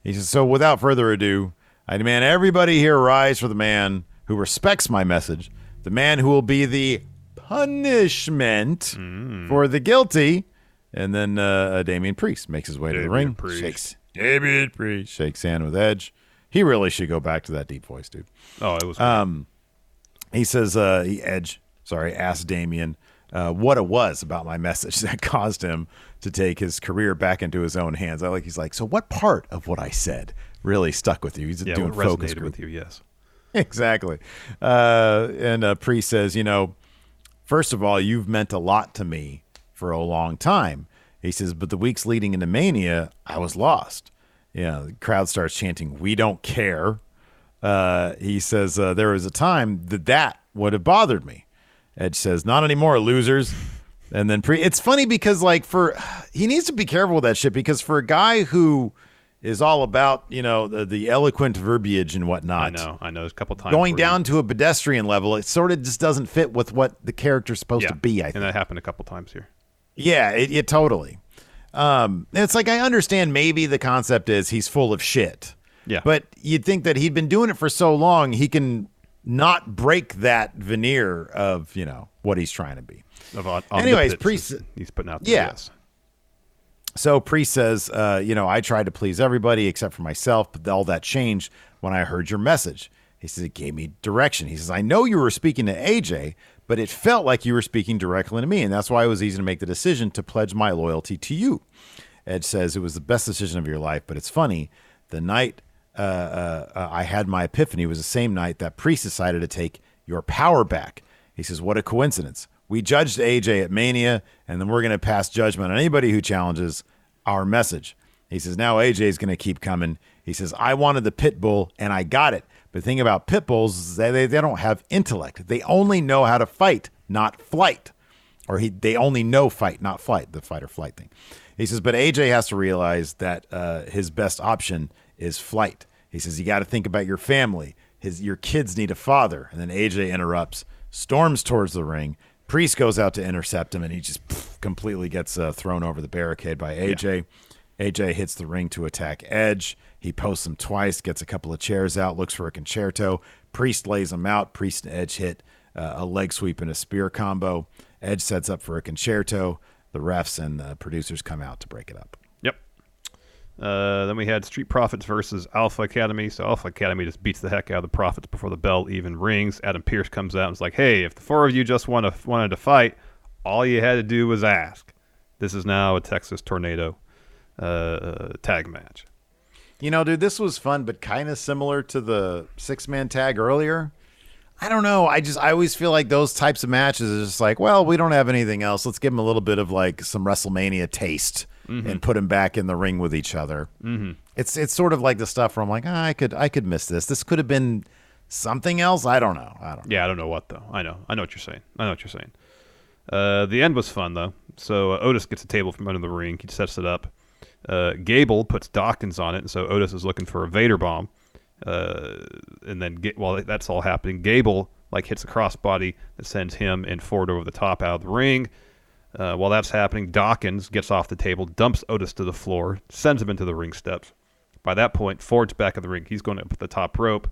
He says, So without further ado, I demand everybody here rise for the man who respects my message, the man who will be the punishment for the guilty. And then uh, Damian Priest makes his way to the ring, Priest. shakes Damian Priest, shakes hand with Edge. He really should go back to that deep voice, dude. Oh, it was. Um, he says, uh, he, Edge, sorry, asked Damian uh, what it was about my message that caused him to take his career back into his own hands. I like, he's like, so what part of what I said really stuck with you? He's yeah, doing focus resonated group. with you? Yes. exactly. Uh, and uh, Priest says, you know, first of all, you've meant a lot to me for a long time. He says, but the weeks leading into Mania, I was lost. Yeah, the crowd starts chanting, "We don't care." Uh, he says uh, there was a time that that would have bothered me. Edge says, "Not anymore, losers." And then pre, it's funny because like for he needs to be careful with that shit because for a guy who is all about you know the, the eloquent verbiage and whatnot, I know. I know. There's a couple times going down to a pedestrian level, it sort of just doesn't fit with what the character's supposed yeah, to be. I think. and that happened a couple times here. Yeah, it, it totally. Um, it's like I understand maybe the concept is he's full of shit. Yeah. But you'd think that he'd been doing it for so long, he can not break that veneer of you know what he's trying to be. Of on, Anyways, omnipotence Priest- he's putting out. Yeah. Yes. So Priest says, uh, you know, I tried to please everybody except for myself, but all that changed when I heard your message. He says it gave me direction. He says, I know you were speaking to AJ, but it felt like you were speaking directly to me, and that's why it was easy to make the decision to pledge my loyalty to you. Edge says it was the best decision of your life, but it's funny. The night uh, uh, uh, I had my epiphany was the same night that Priest decided to take your power back. He says, What a coincidence. We judged AJ at Mania, and then we're going to pass judgment on anybody who challenges our message. He says, Now AJ is going to keep coming. He says, I wanted the pit bull, and I got it. But the thing about pit bulls is that they, they don't have intellect, they only know how to fight, not flight or he they only know fight, not flight, the fight or flight thing. He says, but AJ has to realize that uh, his best option is flight. He says, you got to think about your family. His your kids need a father. And then AJ interrupts, storms towards the ring. Priest goes out to intercept him, and he just pff, completely gets uh, thrown over the barricade by AJ. AJ hits the ring to attack Edge. He posts him twice, gets a couple of chairs out, looks for a concerto. Priest lays him out. Priest and Edge hit uh, a leg sweep and a spear combo. Edge sets up for a concerto. The refs and the producers come out to break it up. Uh, then we had Street Profits versus Alpha Academy. So Alpha Academy just beats the heck out of the Profits before the bell even rings. Adam Pearce comes out and is like, "Hey, if the four of you just want to, wanted to fight, all you had to do was ask." This is now a Texas Tornado uh, tag match. You know, dude, this was fun, but kind of similar to the six man tag earlier. I don't know. I just I always feel like those types of matches is just like, well, we don't have anything else. Let's give them a little bit of like some WrestleMania taste and put them back in the ring with each other. Mm-hmm. It's it's sort of like the stuff where I'm like, ah, I could I could miss this. This could have been something else. I don't know. I don't. know. Yeah, I don't know what though. I know. I know what you're saying. I know what you're saying. Uh, the end was fun though. So uh, Otis gets a table from under the ring. He sets it up. Uh, Gable puts Dawkins on it, and so Otis is looking for a Vader bomb. Uh, and then get, while that's all happening, Gable like hits a crossbody that sends him and Ford over the top out of the ring. Uh, while that's happening, Dawkins gets off the table, dumps Otis to the floor, sends him into the ring steps. By that point, Ford's back of the ring. He's going up the top rope.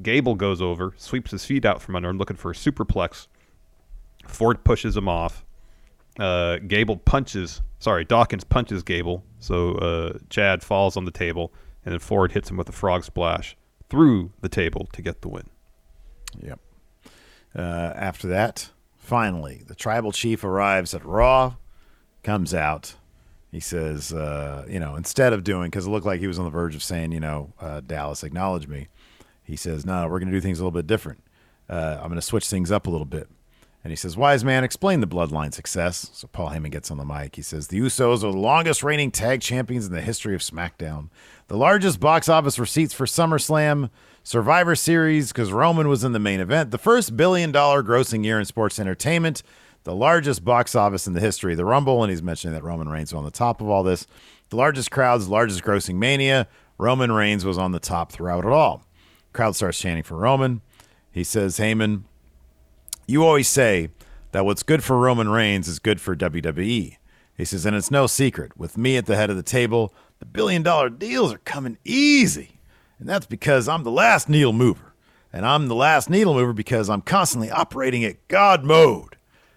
Gable goes over, sweeps his feet out from under him, looking for a superplex. Ford pushes him off. Uh, Gable punches, sorry, Dawkins punches Gable. So uh, Chad falls on the table, and then Ford hits him with a frog splash through the table to get the win. Yep. Uh, after that, finally, the tribal chief arrives at Raw, comes out. He says, uh, you know, instead of doing, because it looked like he was on the verge of saying, you know, uh, Dallas, acknowledge me. He says, no, we're going to do things a little bit different. Uh, I'm going to switch things up a little bit. And he says, Wise man, explain the bloodline success. So Paul Heyman gets on the mic. He says, The Usos are the longest reigning tag champions in the history of SmackDown. The largest box office receipts for SummerSlam, Survivor Series, because Roman was in the main event. The first billion dollar grossing year in sports entertainment. The largest box office in the history of the Rumble. And he's mentioning that Roman Reigns was on the top of all this. The largest crowds, largest grossing mania. Roman Reigns was on the top throughout it all. Crowd starts chanting for Roman. He says, Heyman, you always say that what's good for Roman Reigns is good for WWE. He says, and it's no secret. With me at the head of the table, the billion dollar deals are coming easy. And that's because I'm the last needle mover. And I'm the last needle mover because I'm constantly operating at God mode.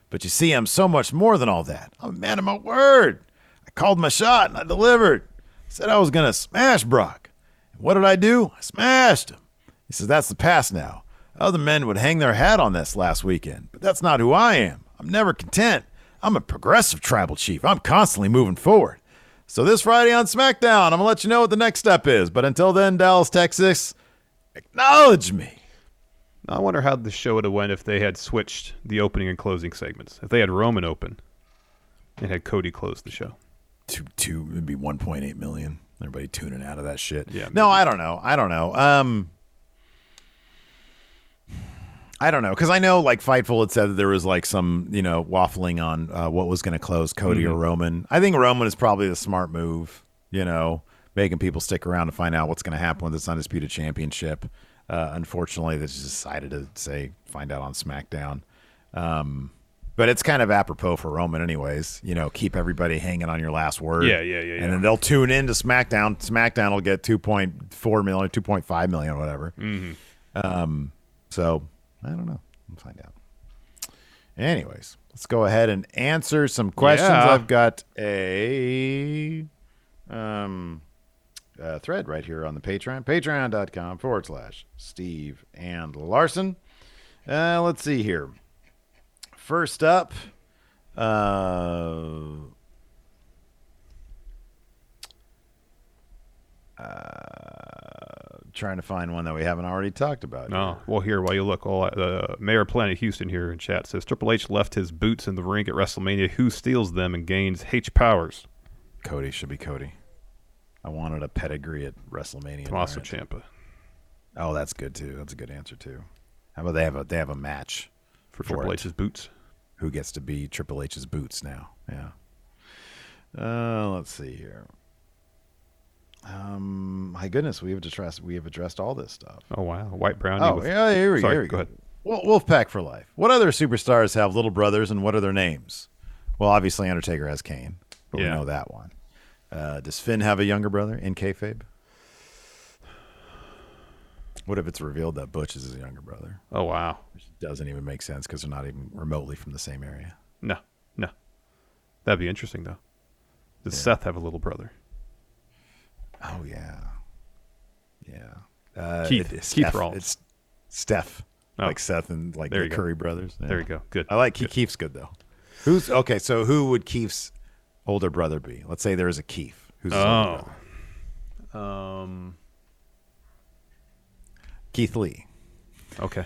But you see, I'm so much more than all that. I'm a man of my word. I called my shot and I delivered. I said I was going to smash Brock. And what did I do? I smashed him. He says, That's the past now. Other men would hang their hat on this last weekend, but that's not who I am. I'm never content. I'm a progressive tribal chief. I'm constantly moving forward. So this Friday on SmackDown, I'm going to let you know what the next step is. But until then, Dallas, Texas, acknowledge me. I wonder how the show would have went if they had switched the opening and closing segments. If they had Roman open and had Cody close the show. Two, two, it'd be 1.8 million. Everybody tuning out of that shit. Yeah, No, I don't know. I don't know. Um, I don't know because I know like Fightful had said that there was like some you know waffling on uh, what was going to close Cody or Mhm. Roman. I think Roman is probably the smart move. You know, making people stick around to find out what's going to happen with this undisputed championship. Uh, unfortunately, they just decided to say find out on SmackDown. Um, but it's kind of apropos for Roman, anyways. You know, keep everybody hanging on your last word. Yeah, yeah, yeah, And yeah. then they'll tune in to SmackDown. SmackDown will get 2.4 million, 2.5 million, whatever. Mhm. Um, so I don't know. We'll find out. Anyways, let's go ahead and answer some questions. Yeah. I've got a um thread right here on the Patreon, patreon.com forward slash Steve and Larson. Uh, let's see here. First up, uh, uh, trying to find one that we haven't already talked about. No. Well, here, while you look, well, uh, Mayor Planet Houston here in chat says Triple H left his boots in the ring at WrestleMania. Who steals them and gains H powers? Cody should be Cody. I wanted a pedigree at WrestleMania. Tommaso. Ciampa. Oh, that's good too. That's a good answer too. How about they have a they have a match For Triple it. H's boots. Who gets to be Triple H's boots now? Yeah. Uh, let's see here. Um, my goodness, we have addressed we have addressed all this stuff. Oh wow, White Brownie. Oh with- yeah, here we, Sorry, here we go go. ahead. Wolf, Wolfpack for life. What other superstars have little brothers, and what are their names? Well, obviously Undertaker has Kane, but we know that one. Uh, does Finn have a younger brother in kayfabe? What if it's revealed that Butch is his younger brother? Oh wow. Which doesn't even make sense because they're not even remotely from the same area. No, no. That'd be interesting though. Does Seth have a little brother? Oh yeah, yeah. Uh, Keith- it- it's Keith Steph. Rollins. It's Steph, Oh. like Seth and like There the you go. Curry brothers. There you go. Good. I like Keith. Keith's good though. Who's okay? So who would Keith's older brother be? Let's say there is a Keith. Who's his older Oh. brother? Um. Keith Lee. Okay.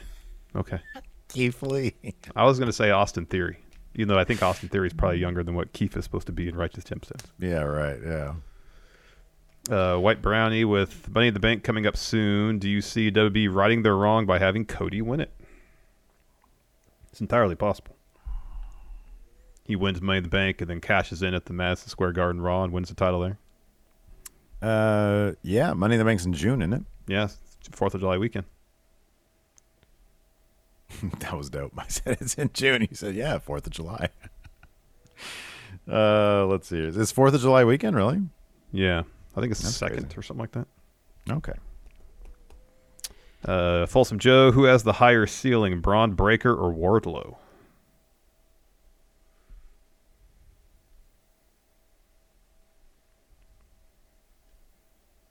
Okay. Keith Lee. I was gonna say Austin Theory, even though I think Austin Theory is probably younger than what Keith is supposed to be in Righteous Gemstones. Yeah. Right. Yeah. Uh, White Brownie with Money in the Bank coming up soon. Do you see WB righting their wrong by having Cody win it? It's entirely possible. He wins Money in the Bank and then cashes in at the Madison Square Garden Raw and wins the title there. Uh. Yeah. Money in the Bank's in June, isn't it? Yeah, Fourth of July weekend. that was dope. I said it's in June. He said, "Yeah, Fourth of July." uh. Let's see. Is this Fourth of July weekend? Really? Yeah, I think it's That's second crazy. or something like that. Okay. Uh, Folsom Joe, who has the higher ceiling, Bron Breakker or Wardlow?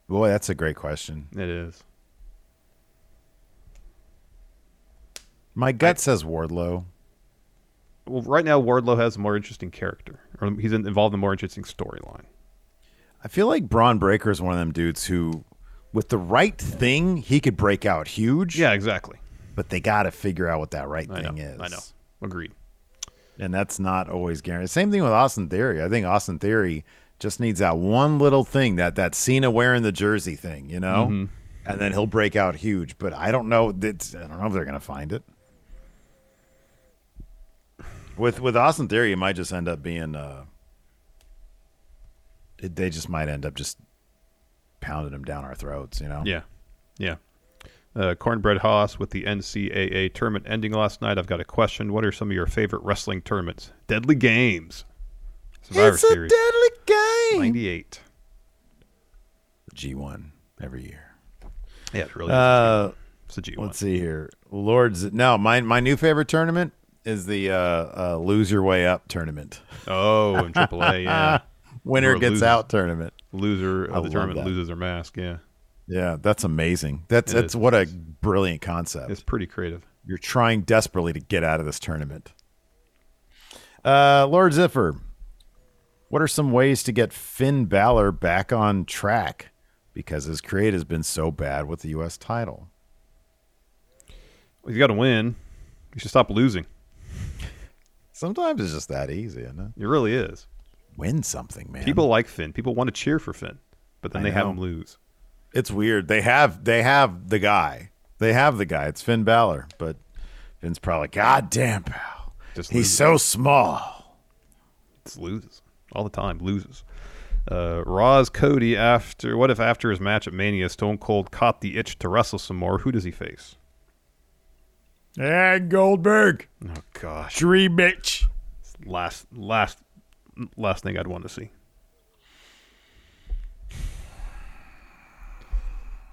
Boy, that's a great question. It is. My gut says Wardlow. Well, right now Wardlow has a more interesting character, or he's involved in a more interesting storyline. I feel like Bron Breakker is one of them dudes who, with the right thing, he could break out huge. Yeah, exactly. But they got to figure out what that right I know. thing is. I know. Agreed. And that's not always guaranteed. Same thing with Austin Theory. I think Austin Theory just needs that one little thing, that that Cena wearing the jersey thing, you know, Mhm. and then he'll break out huge. But I don't know. That I don't know if they're gonna find it. With with Austin Theory, it might just end up being. Uh, they just might end up just pounding them down our throats, you know. Yeah, yeah. Uh, Cornbread Haas with the NCAA tournament ending last night. I've got a question. What are some of your favorite wrestling tournaments? Deadly Games. Survivor it's a Series. deadly game. 98. G1 every year. Yeah, it really Uh, is. It's a G1. let's see here. Lords. No, my my new favorite tournament is the uh, uh, Lose Your Way Up tournament. Oh, in AAA, yeah. Winner gets loses- out tournament. Loser I of the tournament that. loses their mask. Yeah, Yeah, that's amazing. That's It that's is. what a brilliant concept. it's pretty creative. You're trying desperately to get out of this tournament. Uh, Lord Ziffer, what are some ways to get Finn Balor back on track? Because his create has been so bad with the U.S. title. Well, you got to win. You should stop losing. Sometimes it's just that easy, isn't it? It really is. Win something, man. People like Finn. People want to cheer for Finn, but then I they have know. him lose. it's weird. They have they have the guy. They have the guy. It's Finn Balor, but Finn's probably God damn pal. Just He's loses. so small. Just loses all the time. Loses. Uh, Raw's Cody after what if after his match at Mania, Stone Cold caught the itch to wrestle some more? Who does he face? And Goldberg, Oh gosh, tree bitch. last last last thing I'd want to see.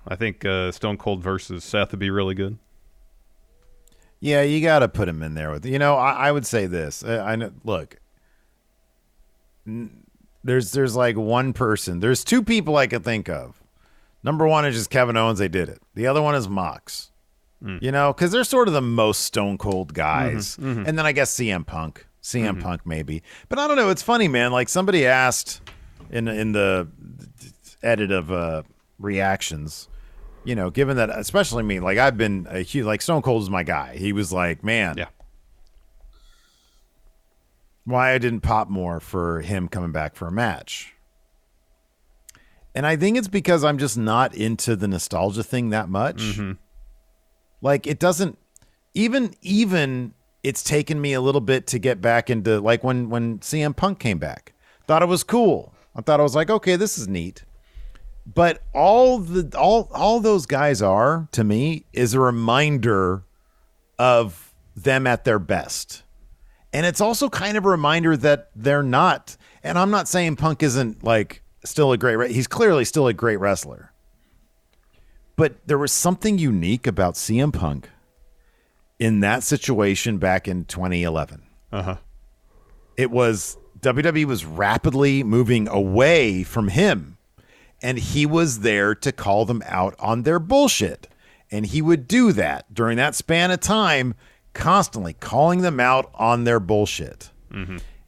I think uh, Stone Cold versus Seth would be really good. Yeah, you got to put him in there with. You know, I, I would say this. Uh, I, I know. Look, n- there's there's like one person. There's two people I could think of. Number one is just Kevin Owens. They did it. The other one is Mox. Mm. You know, because they're sort of the most Stone Cold guys. Mm-hmm, mm-hmm. And then I guess CM Punk, CM Punk maybe. But I don't know. It's funny, man. Like somebody asked in in the edit of uh, reactions you know, given that, especially me, like I've been a huge, like Stone Cold is my guy. He was like, man, Yeah, why I didn't pop more for him coming back for a match. And I think it's because I'm just not into the nostalgia thing that much. Like it doesn't even even it's taken me a little bit to get back into like when when CM Punk came back. Thought it was cool. I thought I was like, okay, this is neat. But all the all all those guys are to me is a reminder of them at their best. And it's also kind of a reminder that they're not. And I'm not saying Punk isn't like still a great. He's clearly still a great wrestler. But there was something unique about CM Punk in that situation back in 2011. uh huh. It was WWE was rapidly moving away from him, and he was there to call them out on their bullshit. And he would do that during that span of time, constantly calling them out on their bullshit.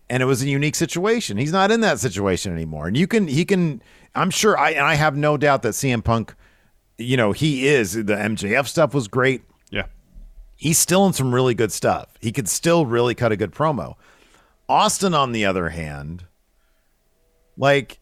And it was a unique situation. He's not in that situation anymore. And you can, he can, I'm sure, I, and I have no doubt that CM Punk, you know, he is. The MJF stuff was great. He's still in some really good stuff. He could still really cut a good promo. Austin, on the other hand, like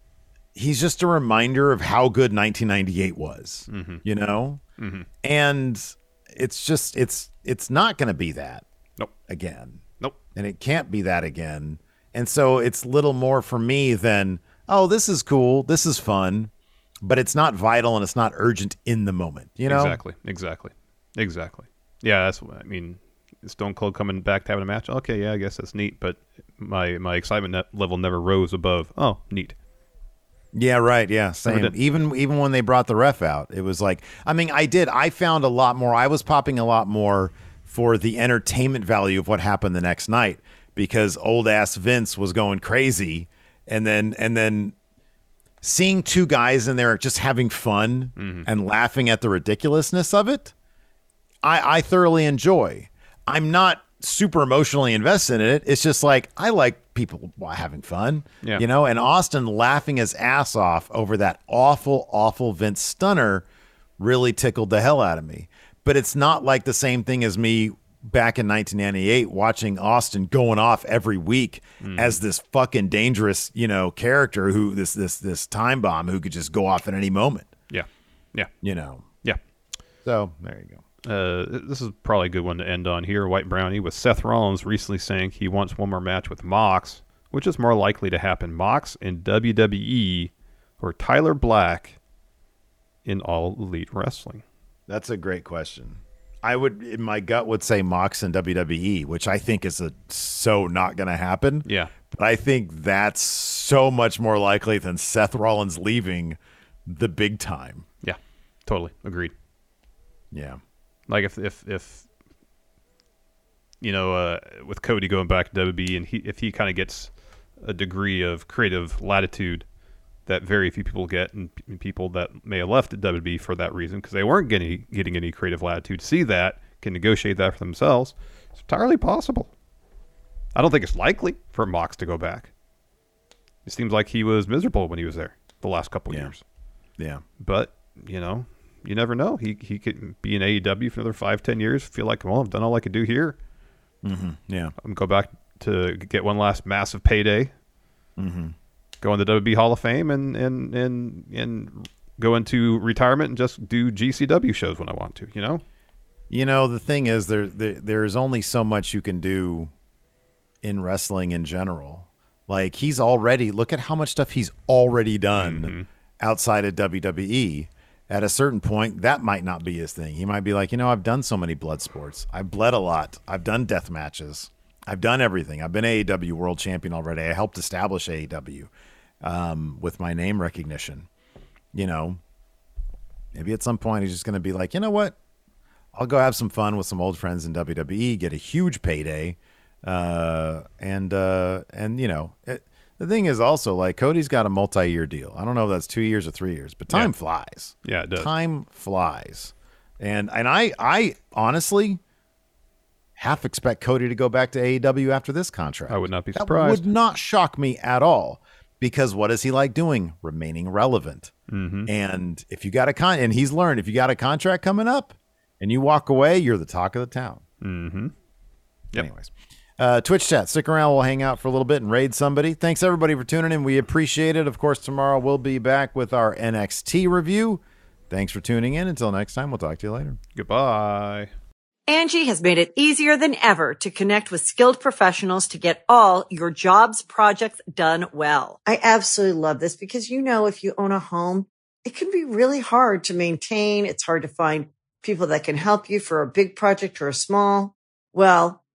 he's just a reminder of how good 1998 was, mm-hmm. you know, mm-hmm. and it's just it's it's not going to be that Nope. again, Nope. and it can't be that again, and so it's little more for me than oh this is cool, this is fun, but it's not vital and it's not urgent in the moment, you know. Exactly. Exactly. Exactly. Yeah, that's what I mean. Stone Cold coming back to having a match. Okay, yeah, I guess that's neat, but my my excitement level never rose above. Oh, neat. Yeah, right. Yeah, same. Even even when they brought the ref out, it was like I mean, I did. I found a lot more. I was popping a lot more for the entertainment value of what happened the next night because old ass Vince was going crazy, and then and then seeing two guys in there just having fun mm-hmm. and laughing at the ridiculousness of it, I I thoroughly enjoy. I'm not super emotionally invested in it. It's just like I like people having fun, Yeah. you know. And Austin laughing his ass off over that awful, awful Vince Stunner really tickled the hell out of me. But it's not like the same thing as me back in 1998 watching Austin going off every week hmm. as this fucking dangerous, you know, character who this this this time bomb who could just go off at any moment, Yeah. Yeah. you know. Yeah. So there you go. Uh, this is probably a good one to end on here. White Brownie with Seth Rollins recently saying he wants one more match with Mox, which is more likely to happen, Mox in WWE or Tyler Black in All Elite Wrestling. That's a great question. I would, my gut would say Mox and WWE, which I think is a, so not going to happen. Yeah. But I think that's so much more likely than Seth Rollins leaving the big time. Yeah, totally agreed. Yeah. Like if if if you know uh, with Cody going back to WWE and he if he kind of gets a degree of creative latitude that very few people get, and p- people that may have left at WWE for that reason because they weren't getting getting any creative latitude, see that can negotiate that for themselves. It's entirely possible. I don't think it's likely for Mox to go back. It seems like he was miserable when he was there the last couple Yeah. years. Yeah. But you know, you never know. He he could be in AEW for another five, ten years. Feel like, well, I've done all I could do here. Mm-hmm. Yeah. I'm go back to get one last massive payday. Mm-hmm. Go in the WWE Hall of Fame and and and and go into retirement and just do GCW shows when I want to. You know. You know, the thing is, there, there there's only so much you can do in wrestling in general. Like he's already look at how much stuff he's already done outside of WWE. At a certain point, that might not be his thing. He might be like, you know, I've done so many blood sports. I've bled a lot. I've done death matches. I've done everything. I've been AEW world champion already. I helped establish AEW um, with my name recognition. You know, maybe at some point he's just going to be like, you know what? I'll go have some fun with some old friends in WWE, get a huge payday, uh, and uh, and you know, it, the thing is also like Cody's got a multi-year deal. I don't know if that's two years or three years, but time Yeah. flies. Yeah, it does. Time flies, and and I I honestly half expect Cody to go back to AEW after this contract. I would not be That surprised. would not shock me at all because what does he like doing? Remaining relevant. Mm-hmm. And if you got a con, and he's learned if you got a contract coming up, and you walk away, you're the talk of the town. Mm-hmm. Yep. Anyways, uh, Twitch chat, stick around. We'll hang out for a little bit and raid somebody. Thanks everybody for tuning in. We appreciate it. Of course, tomorrow we'll be back with our NXT review. Thanks for tuning in. Until next time, we'll talk to you later. Goodbye. Angi has made it easier than ever to connect with skilled professionals to get all your jobs projects done well. I absolutely love this because, you know, if you own a home, it can be really hard to maintain. It's hard to find people that can help you for a big project or a small. Well,